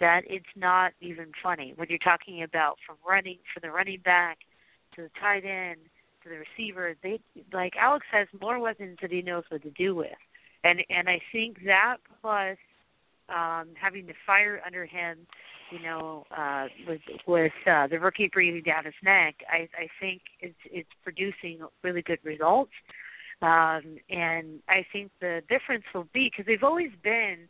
that it's not even funny. When you're talking about from running from the running back to the tight end to the receiver, they like Alex has more weapons that he knows what to do with. And and I think that plus um having the fire under him, you know, uh with with uh the rookie breathing down his neck, I I think it's it's producing really good results. Um and I think the difference will be because they've always been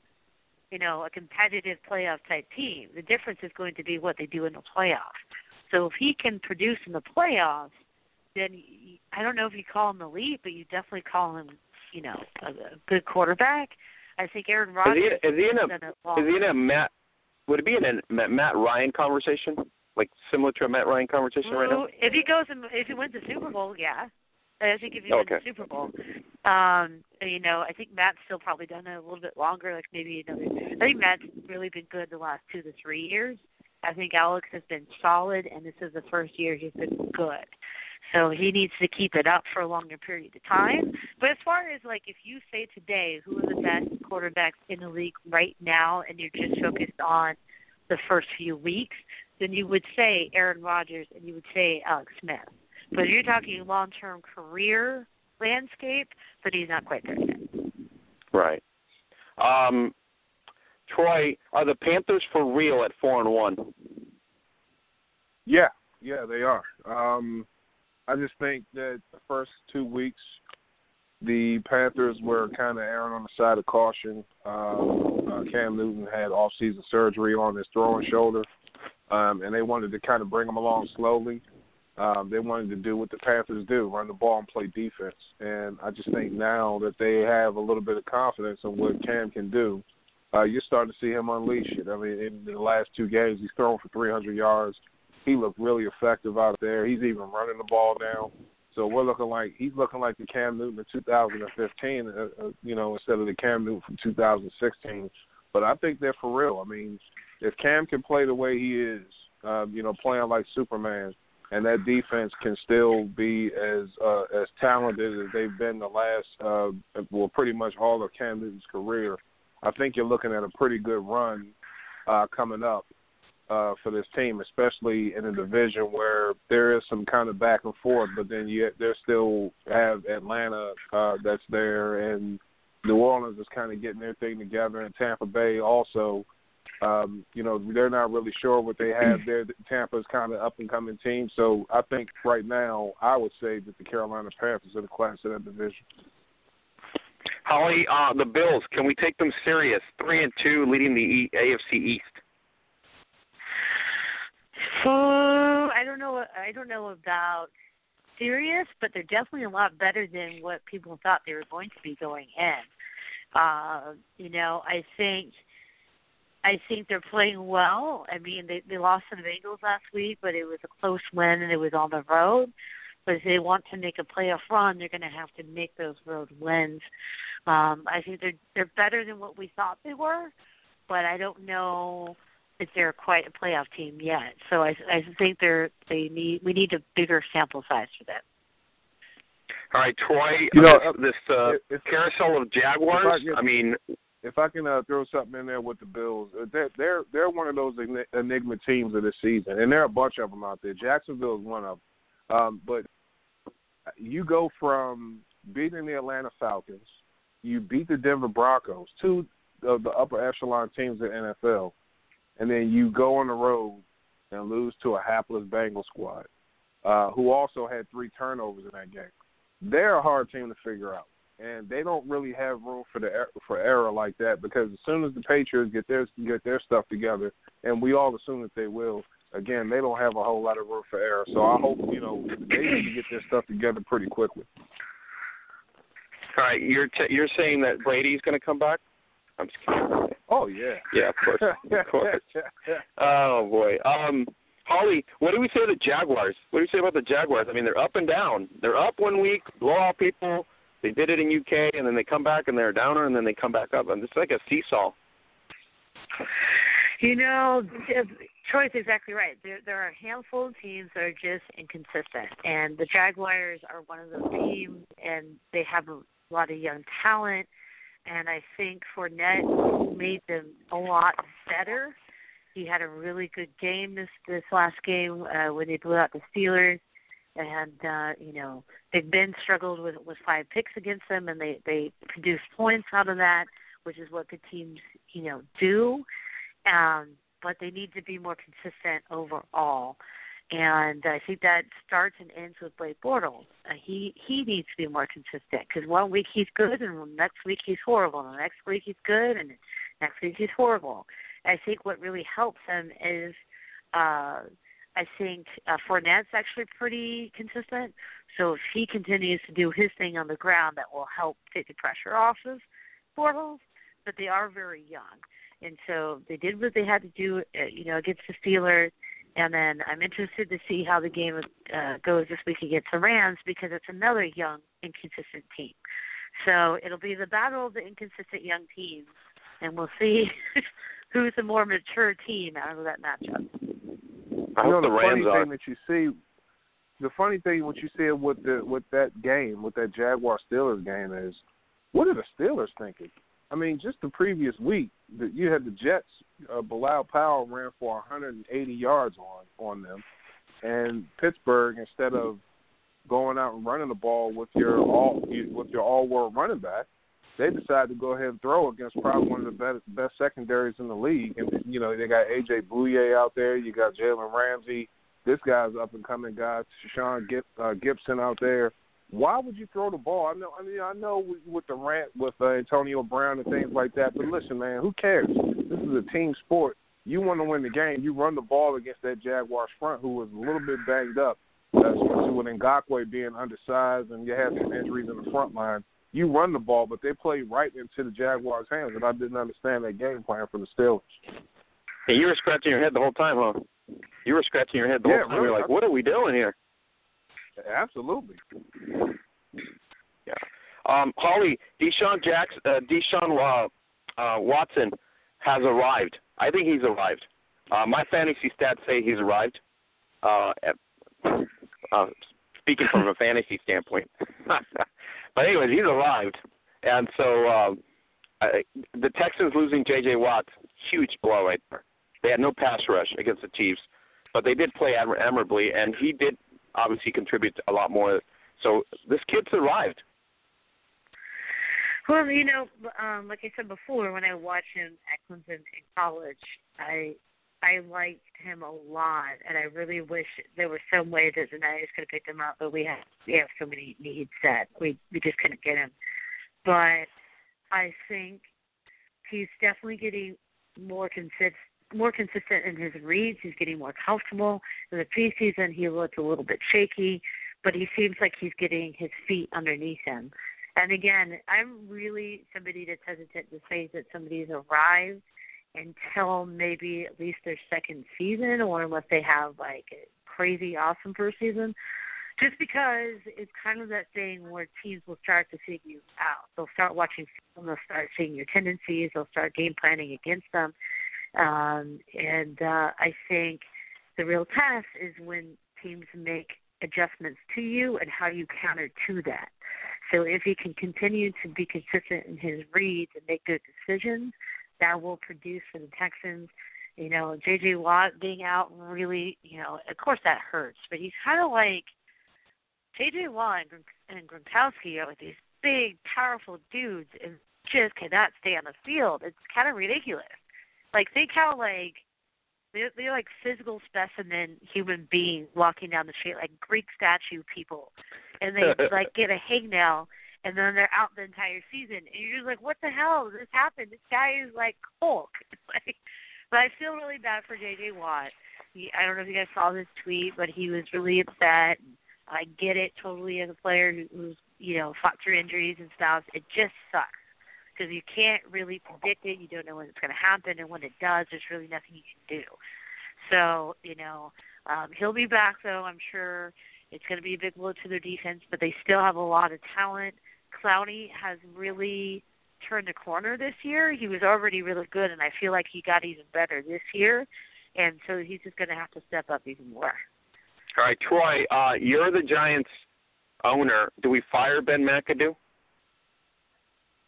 you know, a competitive playoff type team. The difference is going to be what they do in the playoffs. So if he can produce in the playoffs, then y- I don't know if you call him elite, but you definitely call him, you know, a, a good quarterback. I think Aaron Is Rodgers he, is he in a has done it long. is he in a Matt? Would it be in a Ma- Matt Ryan conversation, like similar to a Matt Ryan conversation right now? If he goes and if he wins the Super Bowl, yeah. I think if he Okay. wins the Super Bowl, um, you know, I think Matt's still probably done it a little bit longer, like maybe another. I think Matt's really been good the last two to three years. I think Alex has been solid, and this is the first year he's been good. So he needs to keep it up for a longer period of time. But as far as like if you say today who are the best quarterbacks in the league right now and you're just focused on the first few weeks, then you would say Aaron Rodgers and you would say Alex Smith. But if you're talking long term career landscape, but he's not quite there yet. Right. Um, Troy, are the Panthers for real at four and one? Yeah, yeah, they are. Um, I just think that the first two weeks, the Panthers were kind of erring on the side of caution. Um, uh, Cam Newton had off-season surgery on his throwing shoulder, um, and they wanted to kind of bring him along slowly. Um, they wanted to do what the Panthers do, run the ball and play defense. And I just think now that they have a little bit of confidence in what Cam can do, uh, you're starting to see him unleash it. I mean, in the last two games, he's thrown for 300 yards. He looked really effective out there. He's even running the ball now. So we're looking like he's looking like the Cam Newton of 2015, uh, uh, you know, instead of the Cam Newton from 2016. But I think they're for real. I mean, if Cam can play the way he is, um, you know, playing like Superman, and that defense can still be as uh, as talented as they've been the last uh, well, pretty much all of Cam Newton's career, I think you're looking at a pretty good run uh, coming up uh, for this team, especially in a division where there is some kind of back and forth. But then you they still have Atlanta uh, that's there, and New Orleans is kind of getting their thing together, and Tampa Bay also. Um, you know, they're not really sure what they have there. Tampa's kind of up and coming team, so I think right now I would say that the Carolina Panthers are the class of that division. Holly, uh, the Bills, can we take them serious? Three and two, leading the AFC East. I don't know. I don't know about serious, but they're definitely a lot better than what people thought they were going to be going in. Uh, you know, I think I think they're playing well. I mean, they they lost to the Bengals last week, but it was a close win and it was on the road. But if they want to make a playoff run, they're going to have to make those road wins. Um, I think they're they're better than what we thought they were, but I don't know if they're quite a playoff team yet. So I I think they're they need we need a bigger sample size for that. All right, Troy. You know, this, this uh, if, carousel of Jaguars. if I, I mean, if I can uh, throw something in there with the Bills, uh, they're they're they're one of those enigma teams of this season, and there are a bunch of them out there. Jacksonville is one of them, um, but you go from beating the Atlanta Falcons, you beat the Denver Broncos, two of the upper echelon teams in the NFL, and then you go on the road and lose to a hapless Bengal squad, uh, who also had three turnovers in that game. They're a hard team to figure out, and they don't really have room for the for error like that because as soon as the Patriots get their get their stuff together, and we all assume that they will, again, they don't have a whole lot of room for error. So I hope you know they need to get their stuff together pretty quickly. All right, you're t- you're saying that Brady's going to come back? I'm just kidding. Oh yeah. Yeah, of course, of course. oh boy. Um, Holly, what do we say of the Jaguars? What do we say about the Jaguars? I mean, they're up and down. They're up one week, blow out people. They did it in UK, and then they come back and they're a downer, and then they come back up, and it's like a seesaw. You know, Troy's exactly right. There there are a handful of teams that are just inconsistent, and the Jaguars are one of those teams, and they have a lot of young talent and I think Fournette made them a lot better. He had a really good game this this last game uh, when they blew out the Steelers, and uh, you know they've been struggled with with five picks against them, and they they produced points out of that, which is what good teams you know do. Um, but they need to be more consistent overall. And I think that starts and ends with Blake Bortles. Uh, he he needs to be more consistent because one week he's good and next week he's horrible, and the next week he's good and next week he's horrible. I think what really helps him is uh I think uh, Fournette's actually pretty consistent. So if he continues to do his thing on the ground, that will help take the pressure off of Bortles. But they are very young, and so they did what they had to do, uh, you know, against the Steelers. And then I'm interested to see how the game uh, goes this week against the Rams because it's another young, inconsistent team. So it'll be the battle of the inconsistent young teams, and we'll see who's the more mature team out of that matchup. I you know, hope the the Rams funny are. thing that you see, the funny thing what you said with the with that game, with that Jaguar Steelers game is, what are the Steelers thinking? I mean, just the previous week, that you had the Jets. Uh, Bilal Powell ran for 180 yards on on them, and Pittsburgh instead of going out and running the ball with your all with your all world running back, they decided to go ahead and throw against probably one of the best best secondaries in the league. And you know they got AJ Bouye out there, you got Jalen Ramsey, this guy's up and coming guy, Sean uh, Gipson out there. Why would you throw the ball? I know, I mean, I know with the rant with uh, Antonio Brown and things like that, but listen, man, who cares? This is a team sport. You want to win the game, you run the ball against that Jaguars front, who was a little bit banged up, especially with Ngakoue being undersized and you had some injuries in the front line you run the ball, but they play right into the Jaguars' hands, and I didn't understand that game plan for the Steelers. And you were scratching your head the whole time, huh? You were scratching your head the yeah, whole time. Really. You're like, what are we doing here? Absolutely. Yeah. Um, Holly, Deshaun Jackson, uh, Deshaun uh, uh, Watson has arrived. I think he's arrived. Uh, my fantasy stats say he's arrived. Uh, uh, speaking from a fantasy standpoint. But anyways, he's arrived, and so um, I, the Texans losing J.J. Watt, huge blow right there. They had no pass rush against the Chiefs, but they did play admirably, and he did obviously contribute a lot more. So this kid survived. Well, you know, um, like I said before, when I watched him at Clemson in college, I I liked him a lot, and I really wish there was some way that the Niners could have picked him up, but we have we have so many needs that we we just couldn't get him. But I think he's definitely getting more consistent more consistent in his reads. He's getting more comfortable. In the preseason, he looked a little bit shaky, but he seems like he's getting his feet underneath him. And again, I'm really somebody that's hesitant to say that somebody's arrived until maybe at least their second season or unless they have like a crazy awesome first season. Just because it's kind of that thing where teams will start to figure you out. They'll start watching film, they'll start seeing your tendencies, they'll start game planning against them. Um, and uh, I think the real test is when teams make adjustments to you and how you counter to that. So if he can continue to be consistent in his reads and make good decisions, that will produce for the Texans. You know, J.J. Watt being out really, you know, of course that hurts, but he's kind of like J.J. Watt and, and Gronkowski are like these big, powerful dudes and just cannot stay on the field. It's kind of ridiculous. Like think how like they're, they're like physical specimen human being walking down the street like Greek statue people, and they like get a hangnail and then they're out the entire season, and you're just like, what the hell? This happened. This guy is like Hulk. like, but I feel really bad for J.J. Watt. He, I don't know if you guys saw this tweet, but he was really upset. I get it totally as a player who, who's you know fought through injuries and stuff. It just sucks because you can't really predict it. You don't know when it's going to happen, and when it does, there's really nothing you can do. So you know, um, he'll be back though. I'm sure it's going to be a big blow to their defense, but they still have a lot of talent. Clowney has really turned the corner this year. He was already really good, and I feel like he got even better this year. And so he's just going to have to step up even more. All right, Troy, uh, you're the Giants owner. Do we fire Ben McAdoo?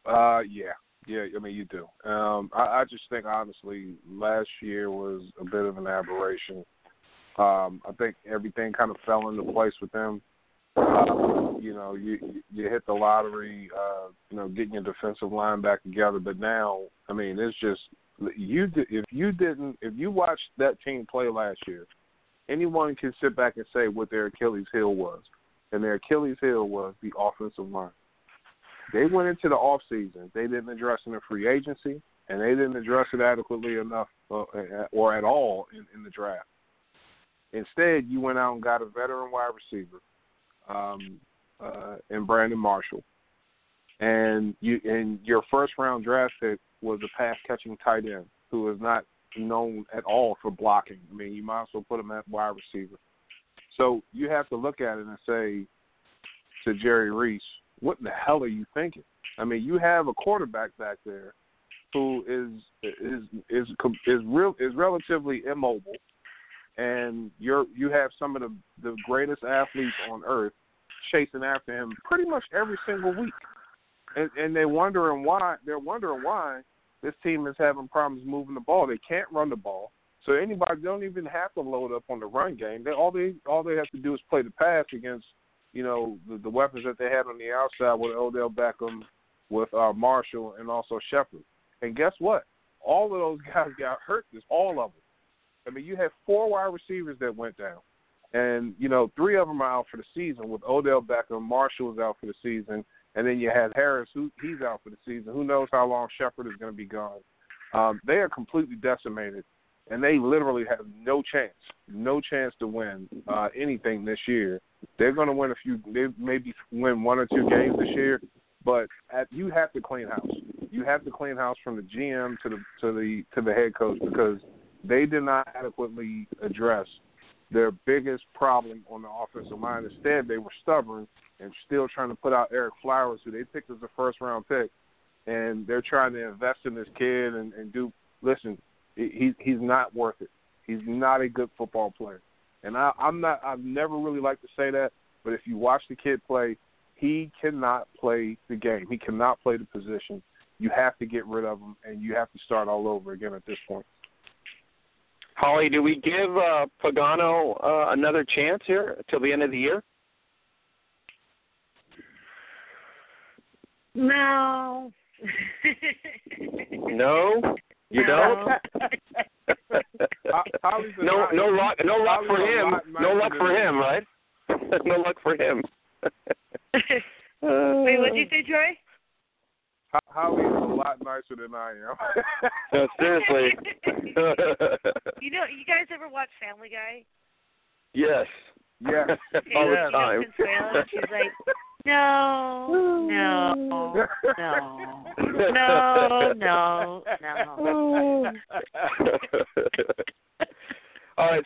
Uh, yeah, yeah. I mean, you do. Um, I, I just think honestly, last year was a bit of an aberration. Um, I think everything kind of fell into place with them. Uh, you know, you you hit the lottery, uh, you know, getting your defensive line back together. But now, I mean, it's just you. If you didn't, if you watched that team play last year, anyone can sit back and say what their Achilles heel was, and their Achilles heel was the offensive line. They went into the off season. They didn't address in free agency, and they didn't address it adequately enough uh, or at all in, in the draft. Instead, you went out and got a veteran wide receiver um, uh, and Brandon Marshall, and you and your first round draft pick was a pass catching tight end who is not known at all for blocking. I mean, you might as well put him at wide receiver. So you have to look at it and say to Jerry Reese, "What in the hell are you thinking?" I mean, you have a quarterback back there who is is is is real is relatively immobile and you're you have some of the the greatest athletes on earth chasing after him pretty much every single week, and and they're wondering why they're wondering why this team is having problems moving the ball. They can't run the ball, so anybody don't even have to load up on the run game. They all they all they have to do is play the pass against you know the, the weapons that they had on the outside with Odell Beckham, with uh, Marshall, and also Shepard. And guess what? All of those guys got hurt. This all of them. I mean, you had four wide receivers that went down, and you know three of them are out for the season. With Odell Beckham, Marshall is out for the season, and then you had Harris, who he's out for the season. Who knows how long Shepard is going to be gone? Um, they are completely decimated, and they literally have no chance, no chance to win uh, anything this year. They're going to win a few, they maybe win one or two games this year, but at, you have to clean house. You have to clean house from the GM to the to the to the head coach because they did not adequately address their biggest problem on the offensive line. Instead, they were stubborn and still trying to put out Ereck Flowers, who they picked as a first round pick, and they're trying to invest in this kid and, and do. Listen, he's he's not worth it. He's not a good football player, and I, I'm not. I've never really liked to say that, but if you watch the kid play, he cannot play the game. He cannot play the position. You have to get rid of him, and you have to start all over again at this point. Holly, do we give uh, Pagano uh, another chance here till the end of the year? No. no, you no. don't. no, no luck, no luck for him. No luck for him, right? no luck for him. Wait, what did you say, Troy? Howie is a lot nicer than I am. no, seriously. you know, you guys ever watch Family Guy? Yes. Yes. All the time. Consuelo, she's like, no, no, no, no, no, no.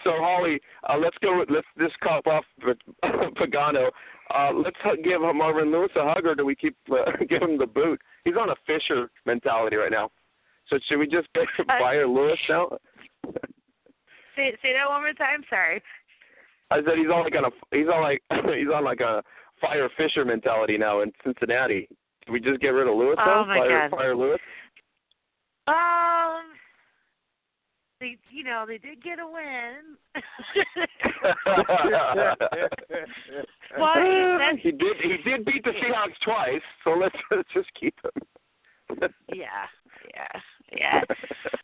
So Holly, uh, let's go. With, let's just cop off Pagano. Uh, let's give Marvin Lewis a hug, or do we keep uh, give him the boot? He's on a Fisher mentality right now. So should we just fire Lewis now? say say that one more time. Sorry. I said he's on like on a he's on like he's on like a fire Fisher mentality now in Cincinnati. Did we just get rid of Lewis oh though? My fire God. fire Lewis. Um. They, you know, they did get a win. well, that's, he did. He did beat the Seahawks twice, so let's, let's just keep him. yeah, yeah, yeah.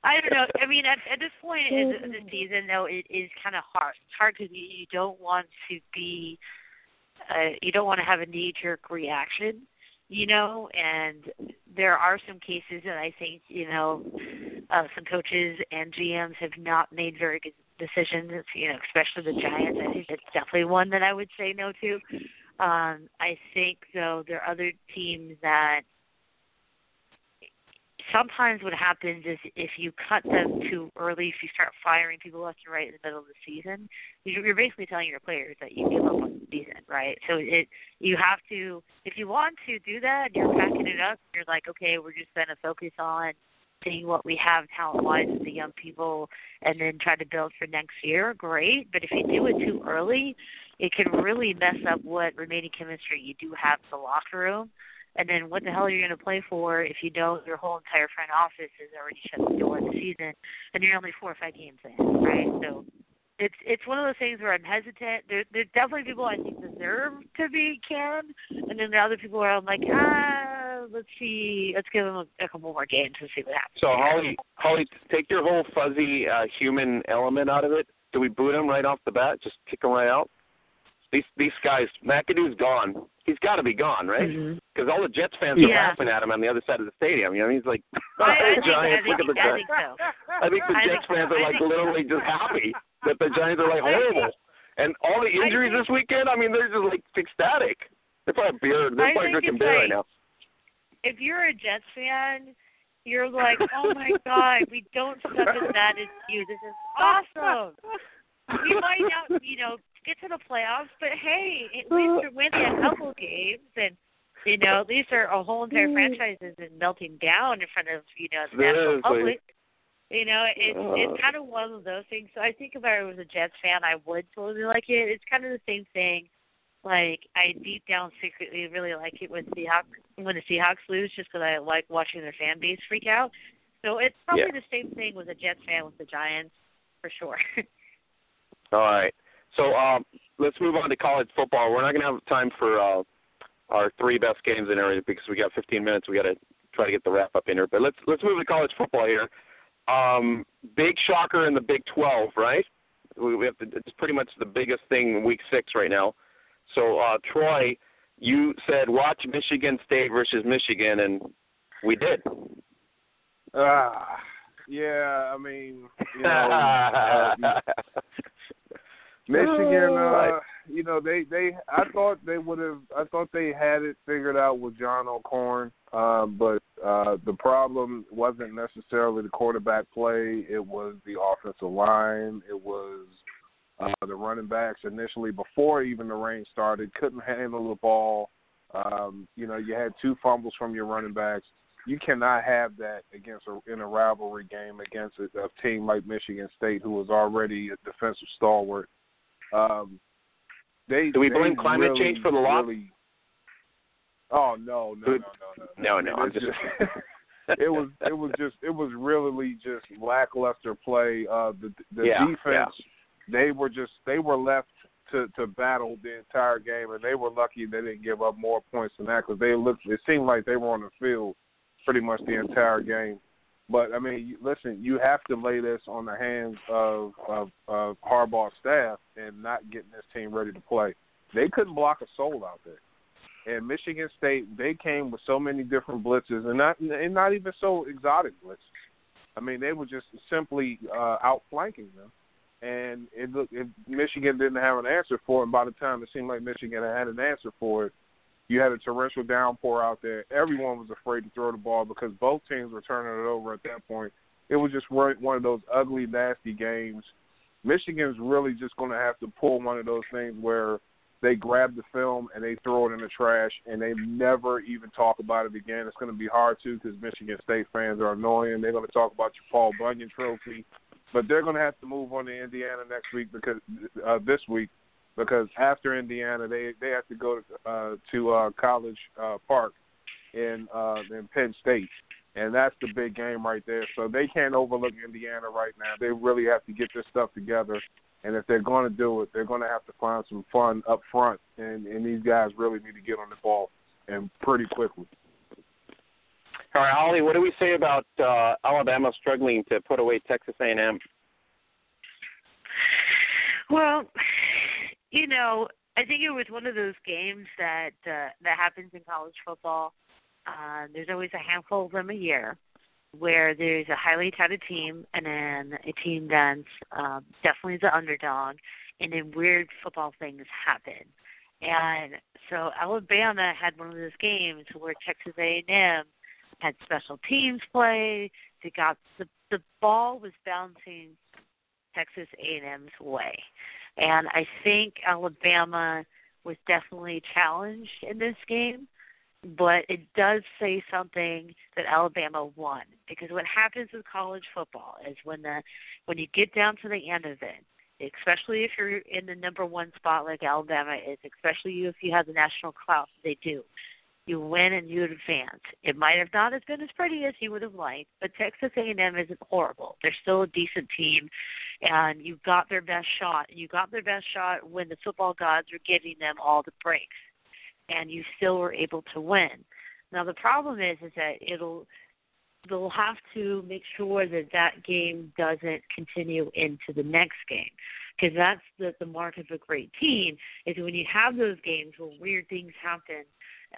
I don't know. I mean, at, at this point in the, season, though, it is kind of hard. It's hard because you, you don't want to be, uh, you don't want to have a knee-jerk reaction, you know. And there are some cases that I think, you know, uh, some coaches and GMs have not made very good decisions. You know, especially the Giants. I think that's definitely one that I would say no to. Um, I think though there are other teams that sometimes what happens is if you cut them too early, if you start firing people left and right in the middle of the season, you're basically telling your players that you give up on the season, right? So it you have to if you want to do that, and you're packing it up. You're like, okay, we're just going to focus on seeing what we have talent wise with the young people, and then try to build for next year. Great, but if you do it too early, it can really mess up what remaining chemistry you do have in the locker room and then what the hell are you going to play for if you know your whole entire front office has already shut the door the season and you're only four or five games in, right? So it's it's one of those things where I'm hesitant. There there's definitely people I think deserve to be canned, and then there are other people where I'm like, ah, let's see, let's give them a, a couple more games and see what happens. So Holly, Holly, take your whole fuzzy uh, human element out of it. Do we boot him right off the bat? Just kick him right out? These these guys, McAdoo's gone. He's got to be gone, right? Because Mhm. all the Jets fans Yeah. are laughing at him on the other side of the stadium. You know, he's like, I, I think, I Giants, look at the I Giants. think so. I think the I Jets think- fans are like literally just happy that the Giants are like horrible. And all the injuries think- this weekend, I mean, they're just like ecstatic. They're probably beer. They're I probably drinking beer right now. if you're a Jets fan, you're like, oh my god, we don't suck as bad as you. This is awesome. We might not, you know, get to the playoffs, but hey, at least we're winning a couple games, and you know, at least our, our whole entire mm. franchise isn't melting down in front of you know the national public. You know, it's it's kind of one of those things. So I think if I was a Jets fan, I would totally like it. It's kind of the same thing. Like I deep down secretly really like it when Seahawks when the Seahawks lose, just because I like watching their fan base freak out. So it's probably Yeah. the same thing with a Jets fan with the Giants, for sure. All right. So um, let's move on to college football. We're not going to have time for uh, our three best games and everything because we got 15 minutes. We got to try to get the wrap up in here. But let's let's move to college football here. Um, big shocker in the Big 12, right? We, we have to, it's pretty much the biggest thing in Week Six right now. So uh, Troy, you said watch Michigan State versus Michigan, and we did. Ah, yeah. I mean, you know, uh, Michigan, uh, you know, they they I thought they would have I thought they had it figured out with John O'Korn, uh, but uh the problem wasn't necessarily the quarterback play, it was the offensive line, it was uh the running backs initially before even the rain started, couldn't handle the ball. Um, you know, you had two fumbles from your running backs. You cannot have that against a, in a rivalry game against a, a team like Michigan State, who was already a defensive stalwart. Um, they Do we blame climate really, change for the loss? Really, oh no, no, no, no, No, no, no, It I'm was just. it was it was just it was really just lackluster play. Uh, the the Yeah, defense they were just they were left to to battle the entire game, and they were lucky they didn't give up more points than that because they looked. It seemed like they were on the field pretty much the entire game. But I mean, listen, you have to lay this on the hands of of, of Harbaugh's staff and not getting this team ready to play. They couldn't block a soul out there. And Michigan State, they came with so many different blitzes, and not and not even so exotic blitz. I mean, they were just simply uh, outflanking them, and it looked if Michigan didn't have an answer for it. And by the time it seemed like Michigan had an answer for it, you had a torrential downpour out there. Everyone was afraid to throw the ball because both teams were turning it over at that point. It was just one of those ugly, nasty games. Michigan's really just going to have to pull one of those things where they grab the film and they throw it in the trash and they never even talk about it again. It's going to be hard too because Michigan State fans are annoying. They're going to talk about your Paul Bunyan Trophy, but they're going to have to move on to Indiana next week because uh, this week because after Indiana they they have to go to, uh, to uh, College uh, Park in uh, in Penn State, and that's the big game right there. So they can't overlook Indiana right now. They really have to get this stuff together. And if they're going to do it, they're going to have to find some fun up front, and, and these guys really need to get on the ball and pretty quickly. All right, Holly, what do we say about uh, Alabama struggling to put away Texas A&M? Well, you know, I think it was one of those games that uh, that happens in college football. Uh, there's always a handful of them a year where there's a highly touted team and then a team that's um, definitely the underdog, and then weird football things happen. And so Alabama had one of those games where Texas A&M had special teams play. They got the the ball was bouncing Texas A&M's way. And I think Alabama was definitely challenged in this game, but it does say something that Alabama won because what happens with college football is when the when you get down to the end of it, especially if you're in the number one spot like Alabama is, especially if you have the national clout they do, you win and you advance. It might have not have been as pretty as you would have liked, but Texas A&M isn't horrible. They're still a decent team, and you got their best shot. You got their best shot when the football gods were giving them all the breaks, and you still were able to win. Now the problem is, is that it'll they'll have to make sure that that game doesn't continue into the next game because that's the the mark of a great team is when you have those games where weird things happen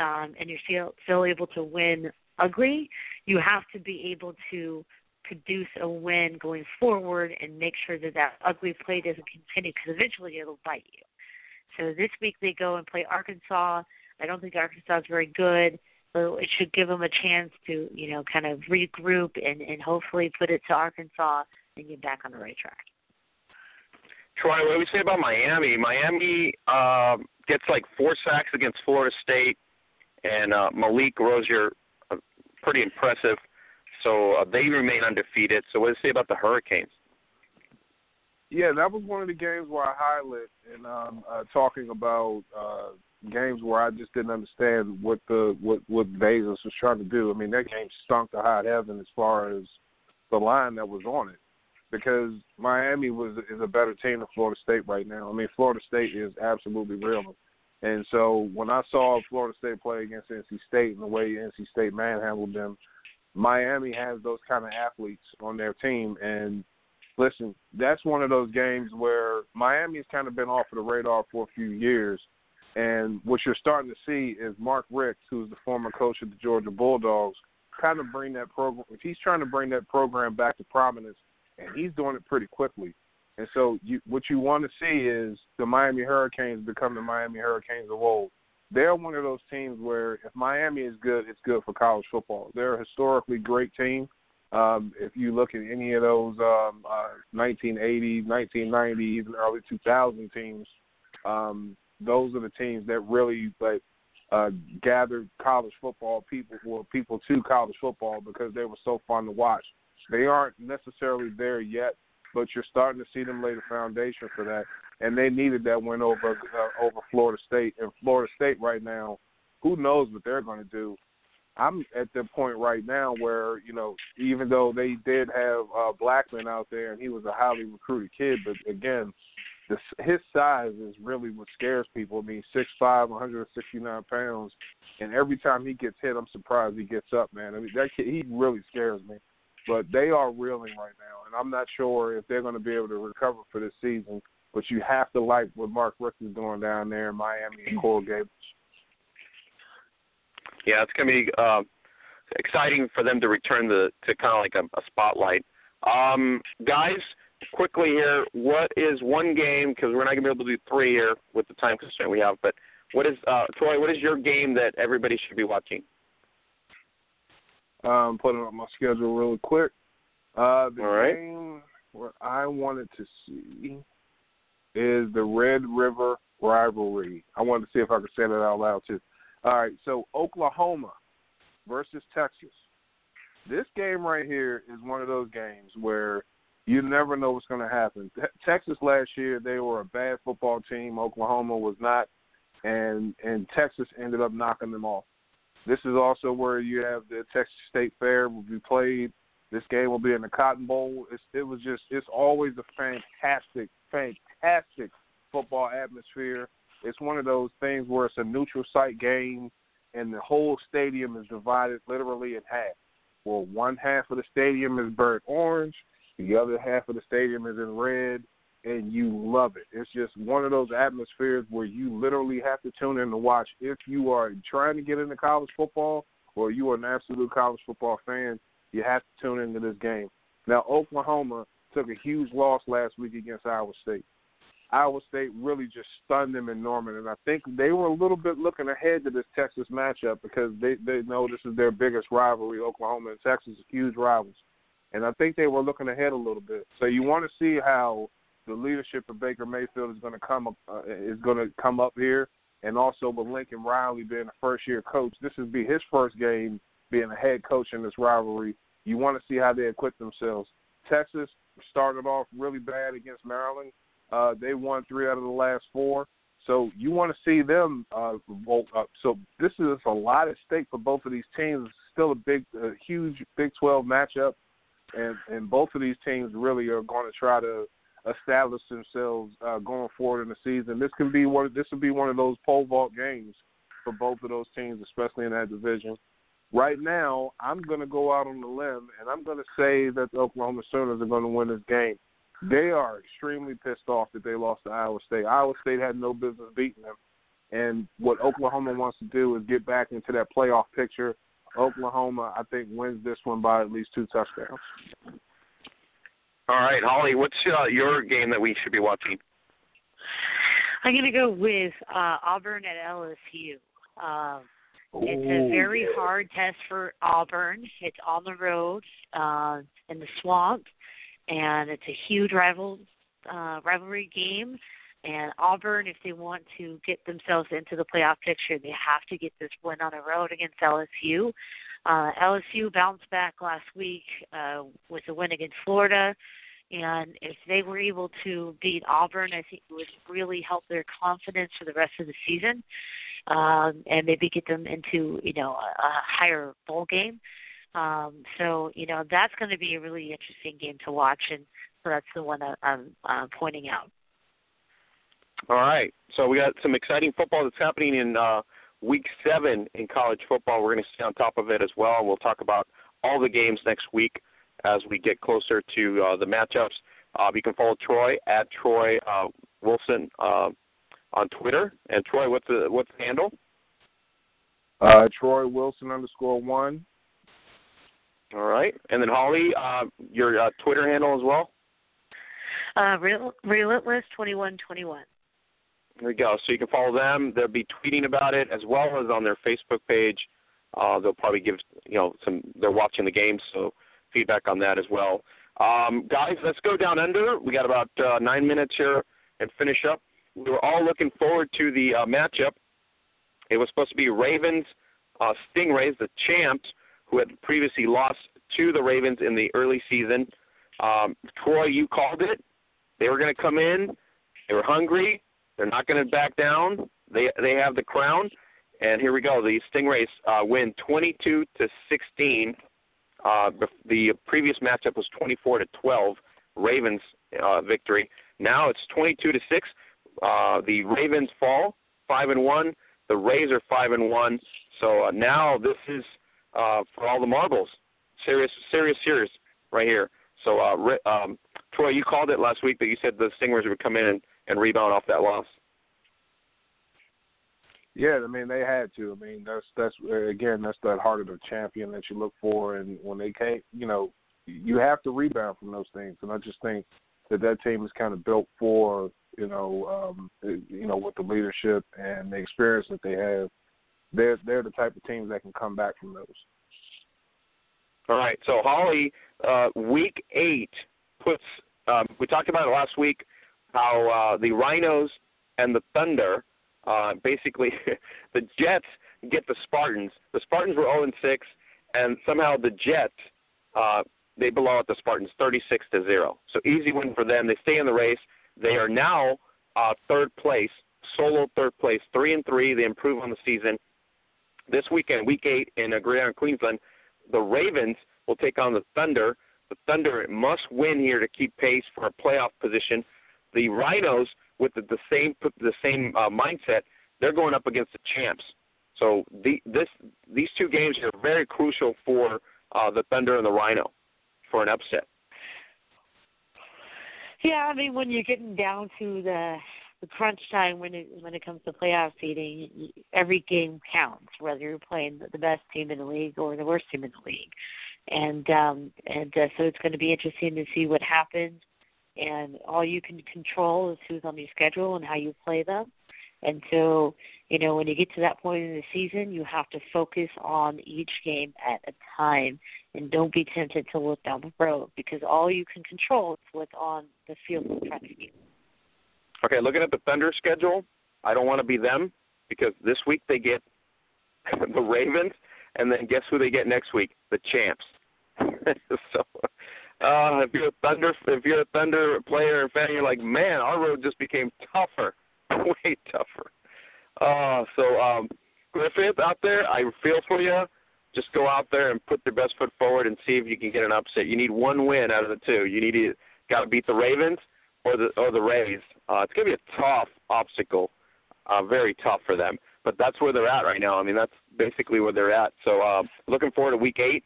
um, and you're still still able to win ugly, you have to be able to produce a win going forward and make sure that that ugly play doesn't continue because eventually it'll bite you. So this week they go and play Arkansas. I don't think Arkansas is very good, so it should give them a chance to you know kind of regroup and and hopefully put it to Arkansas and get back on the right track. Troy, what do we say about Miami? Miami uh, gets like four sacks against Florida State, and uh, Malik Rosier, uh, pretty impressive, So uh, they remain undefeated. So what do you say about the Hurricanes? Yeah, that was one of the games where I highlight and um, uh, talking about uh, games where I just didn't understand what the what what Vegas was trying to do. I mean, that game stunk to high heaven as far as the line that was on it, because Miami was is a better team than Florida State right now. I mean, Florida State is absolutely real, and so when I saw Florida State play against NC State and the way NC State manhandled them, Miami has those kind of athletes on their team and. Listen, that's one of those games where Miami's kind of been off of the radar for a few years, and what you're starting to see is Mark Richt, who's the former coach of the Georgia Bulldogs, kind of bring that program. He's trying to bring that program back to prominence, and he's doing it pretty quickly. And so, you, what you want to see is the Miami Hurricanes become the Miami Hurricanes of old. They're one of those teams where if Miami is good, it's good for college football. They're a historically great team. Um, if you look at any of those um, uh, 1980, 1990, even early 2000 teams, um, those are the teams that really like uh, gathered college football people or people to college football because they were so fun to watch. They aren't necessarily there yet, but you're starting to see them lay the foundation for that. And they needed that win over uh, over Florida State. And Florida State right now, who knows what they're going to do? I'm at the point right now where you know, even though they did have uh, Blackman out there and he was a highly recruited kid, but again, the, his size is really what scares people. I mean, six five, 169 pounds, and every time he gets hit, I'm surprised he gets up, man. I mean, that kid, he really scares me. But they are reeling right now, and I'm not sure if they're going to be able to recover for this season. But you have to like what Mark Richt is doing down there in Miami and Coral Gables. Yeah, it's going to be uh, exciting for them to return the to kind of like a, a spotlight. Um, guys, quickly here, what is one game? Because we're not going to be able to do three here with the time constraint we have. But what is uh, Troy? What is your game that everybody should be watching? Um, putting on my schedule really quick. Uh, the All right. game where I wanted to see is the Red River rivalry. I wanted to see if I could say that out loud too. All right, so Oklahoma versus Texas. This game right here is one of those games where you never know what's going to happen. Texas last year they were a bad football team. Oklahoma was not, and and Texas ended up knocking them off. This is also where you have the Texas State Fair will be played. This game will be in the Cotton Bowl. It's, it was just it's always a fantastic, fantastic football atmosphere. It's one of those things where it's a neutral site game, and the whole stadium is divided literally in half. Well, one half of the stadium is burnt orange, the other half of the stadium is in red, and you love it. It's just one of those atmospheres where you literally have to tune in to watch. If you are trying to get into college football or you are an absolute college football fan, you have to tune into this game. Now, Oklahoma took a huge loss last week against Iowa State. Iowa State really just stunned them in Norman, and I think they were a little bit looking ahead to this Texas matchup because they they know this is their biggest rivalry. Oklahoma and Texas are huge rivals, and I think they were looking ahead a little bit. So you want to see how the leadership of Baker Mayfield is going to come up uh, is going to come up here, and also with Lincoln Riley being a first year coach, this would be his first game being a head coach in this rivalry. You want to see how they equip themselves. Texas started off really bad against Maryland. Uh, they won three out of the last four. So you want to see them uh, vote up. So this is a lot at stake for both of these teams. It's still a big, a huge Big 12 matchup, and and both of these teams really are going to try to establish themselves uh, going forward in the season. This can be one. This will be one of those pole vault games for both of those teams, especially in that division. Right now, I'm going to go out on the limb, and I'm going to say that the Oklahoma Sooners are going to win this game. They are extremely pissed off that they lost to Iowa State. Iowa State had no business beating them. And what Oklahoma wants to do is get back into that playoff picture. Oklahoma, I think, wins this one by at least two touchdowns. All right, Holly, what's uh, your game that we should be watching? I'm going to go with uh, Auburn at LSU. Um, it's a very hard test for Auburn. It's on the road uh, in the swamp, and it's a huge rival uh, rivalry game. And Auburn, if they want to get themselves into the playoff picture, they have to get this win on the road against LSU. Uh, LSU bounced back last week uh, with a win against Florida, and if they were able to beat Auburn, I think it would really help their confidence for the rest of the season, um, and maybe get them into you know a, a higher bowl game. Um, so you know that's going to be a really interesting game to watch, and so that's the one that I'm uh, pointing out. All right. So we got some exciting football that's happening in uh, week seven in college football. We're going to stay on top of it as well. We'll talk about all the games next week as we get closer to uh, the matchups. Uh, you can follow Troy at Troy uh, Wilson uh, on Twitter. And Troy, what's the what's the handle? Uh, Troy Wilson underscore one. All right. And then Holly, uh, your uh, Twitter handle as well. Uh, Relentless twenty one twenty one. There we go. So you can follow them. They'll be tweeting about it as well as on their Facebook page. Uh, they'll probably give you know some. They're watching the game, so feedback on that as well. Um, guys, let's go down under. We got about uh, nine minutes here and finish up. We were all looking forward to the uh, matchup. It was supposed to be Ravens, uh, Stingrays, the champs, who had previously lost to the Ravens in the early season. Um, Troy, you called it. They were going to come in. They were hungry. They're not going to back down. They they have the crown, and here we go. The Stingrays uh, win 22 to 16. Uh, the, previous matchup was 24 to 12. Ravens uh, victory. Now it's 22 to six. Uh, the Ravens fall five and one. The Rays are five and one. So uh, now this is uh, for all the marbles. Serious, serious, serious, right here. So uh, um, Troy, you called it last week that you said the Stingers would come in and and rebound off that loss. Yeah, I mean they had to. I mean that's that's again that's that heart of the champion that you look for, and when they can't, you know, you have to rebound from those things. And I just think that that team is kind of built for you know um, you know with the leadership and the experience that they have. They're they're the type of teams that can come back from those. All right, so Holly, uh, week eight puts. Um, we talked about it last week how uh, the Rhinos and the Thunder, uh, basically, the Jets get the Spartans. The Spartans were 0 and 6, and somehow the Jets uh, they belong out the Spartans 36 to zero. So easy win for them. They stay in the race. They are now uh, third place, solo third place, three and three. They improve on the season. This weekend, week eight in uh, Gridiron, Queensland, the Ravens will take on the Thunder. The Thunder must win here to keep pace for a playoff position the Rhinos with the, the same the same uh, mindset, they're going up against the champs. So the, this these two games are very crucial for uh, the Thunder and the Rhino for an upset. Yeah, I mean when you're getting down to the the crunch time when it when it comes to playoff seeding, every game counts, whether you're playing the best team in the league or the worst team in the league, and um, and uh, so it's going to be interesting to see what happens and all you can control is who's on your schedule and how you play them. And so, you know, when you get to that point in the season, you have to focus on each game at a time and don't be tempted to look down the road because all you can control is what's on the field in front of you. Okay, looking at the Thunder schedule, I don't want to be them because this week they get the Ravens, and then guess who they get next week? The champs. so uh, if you're a Thunder, if you're a Thunder player and fan, you're like, man, our road just became tougher, way tougher. Uh, so um, Griffith out there, I feel for you. Just go out there and put your best foot forward and see if you can get an upset. You need one win out of the two. You need to got to beat the Ravens or the or the Rays. Uh, it's to be a tough obstacle, uh, very tough for them. But that's where they're at right now. I mean, that's basically where they're at. So uh, looking forward to Week Eight.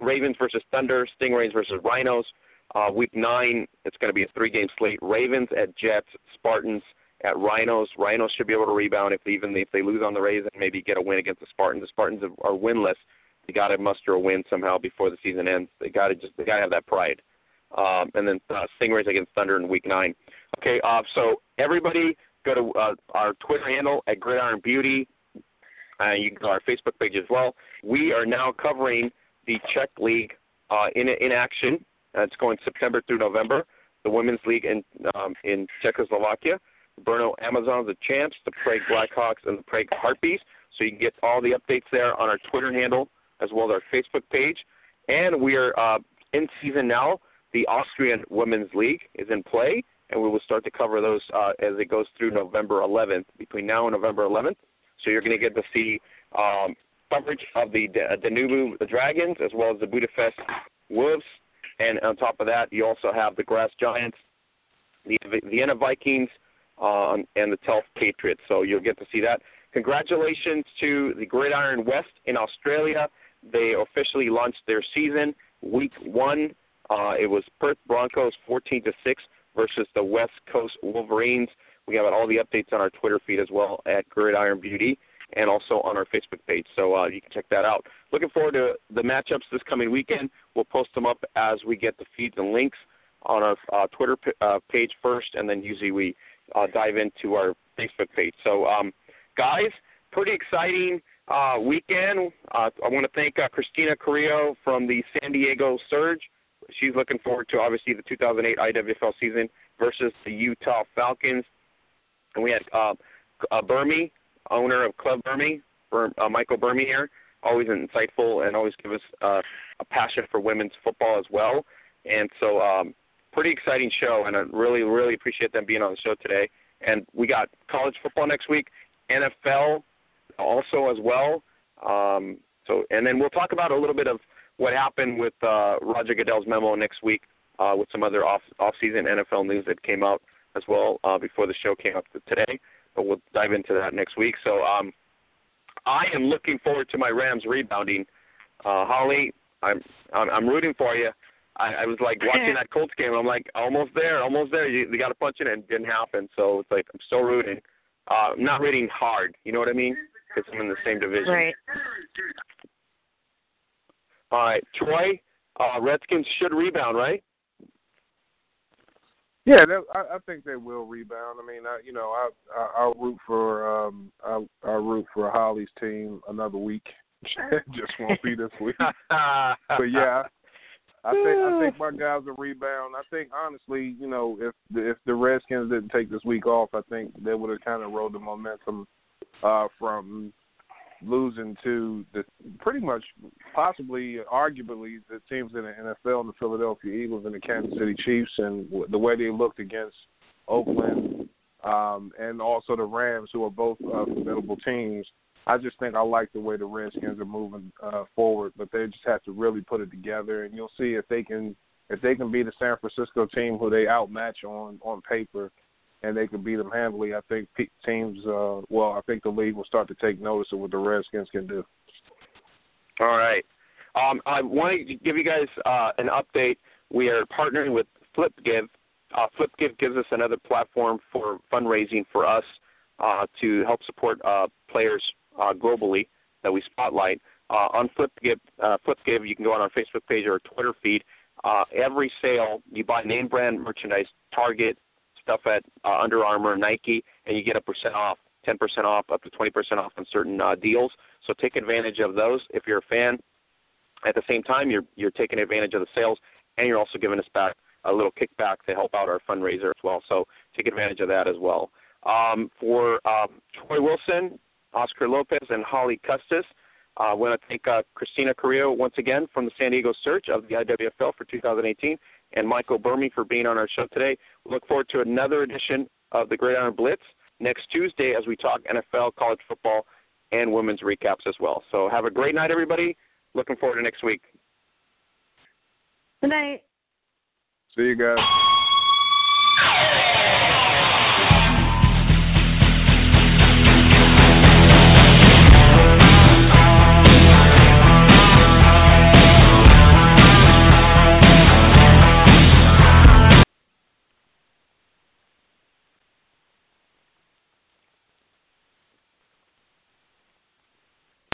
Ravens versus Thunder, Stingrays versus Rhinos. Uh, week nine, it's going to be a three-game slate. Ravens at Jets, Spartans at Rhinos. Rhinos should be able to rebound if even if they lose on the Rays and maybe get a win against the Spartans. The Spartans are winless. They got to muster a win somehow before the season ends. They got to just they got to have that pride. Um, and then uh, Stingrays against Thunder in Week Nine. Okay, uh, so everybody go to uh, our Twitter handle at Gridiron Beauty. Uh, you can go to our Facebook page as well. We are now covering the Czech League uh, in in action. Uh, it's going September through November. The Women's League in um, in Czechoslovakia. Brno Amazons, the champs, the Prague Blackhawks, and the Prague Harpies. So you can get all the updates there on our Twitter handle as well as our Facebook page. And we are uh, in season now. The Austrian Women's League is in play, and we will start to cover those uh, as it goes through November 11th, between now and November 11th. So you're going to get to see um, coverage of the Danube Dragons as well as the Budapest Wolves. And on top of that, you also have the Graz Giants, the Vienna Vikings, uh, and the Telf Patriots. So you'll get to see that. Congratulations to the Gridiron West in Australia. They officially launched their season week one. Uh, it was Perth Broncos 14 to six versus the West Coast Wolverines. We have all the updates on our Twitter feed as well at Gridiron Beauty and also on our Facebook page. So uh, you can check that out. Looking forward to the matchups this coming weekend. We'll post them up as we get the feeds and links on our uh, Twitter p- uh, page first, and then usually we uh, dive into our Facebook page. So, um, guys, pretty exciting uh, weekend. Uh, I want to thank Christina Carrillo from the San Diego Surge. She's looking forward to obviously the 2008 IWFL season versus the Utah Falcons. And we had uh, uh, Burmy owner of Club Burmy, uh, Michael Burmy here, always insightful and always give us uh, a passion for women's football as well. And so, um, pretty exciting show, and I really, really appreciate them being on the show today. And we got college football next week, NFL also as well. Um, so, and then we'll talk about a little bit of what happened with uh, Roger Goodell's memo next week, uh, with some other off off-season NFL news that came out as well uh, before the show came up today but we'll dive into that next week. So um, I am looking forward to my Rams rebounding. Uh, Holly, I'm, I'm I'm rooting for you. I, I was like watching that Colts game. I'm like almost there, almost there. You, you got to punch it, and it didn't happen. So it's like I'm still rooting. Uh, I'm not rooting hard. You know what I mean? Because I'm in the same division. Right. All right, Troy. Uh, Redskins should rebound, right? Yeah, that, I, I think they will rebound. I mean, I, you know, I, I I'll root for um I I'll root for Holly's team another week. It just won't be this week. but yeah, I think I think my guys will rebound. I think honestly, you know, if the, if the Redskins didn't take this week off, I think they would have kind of rode the momentum uh from losing to the pretty much possibly arguably the teams in the NFL and the Philadelphia Eagles and the Kansas City Chiefs and the way they looked against Oakland um, and also the Rams who are both uh, formidable teams. I just think I like the way the Redskins are moving uh, forward, but they just have to really put it together, and you'll see if they can if they can be the San Francisco team who they outmatch on on paper and they can beat them handily, I think teams, uh, well, I think the league will start to take notice of what the Redskins can do. All right. Um, I want to give you guys uh, an update. We are partnering with FlipGive. Uh, FlipGive gives us another platform for fundraising for us uh, to help support uh, players uh, globally that we spotlight. Uh, on FlipGive, FlipGive, you can go on our Facebook page or Twitter feed. Every sale, you buy name brand merchandise, Target, stuff at uh, Under Armour, Nike, and you get a percent off, 10% off, up to 20% off on certain uh, deals. So take advantage of those if you're a fan. At the same time, you're you're taking advantage of the sales, and you're also giving us back a little kickback to help out our fundraiser as well. So take advantage of that as well. Um, for um, Troy Wilson, Oscar Lopez, and Holly Custis, uh, I want to thank uh, Christina Carrillo once again from the San Diego Surge of the IWFL for 2018 and Michael Burmy for being on our show today. We look forward to another edition of the Gridiron Blitz next Tuesday as we talk NFL, college football, and women's recaps as well. So have a great night, everybody. Looking forward to next week. Good night. See you guys.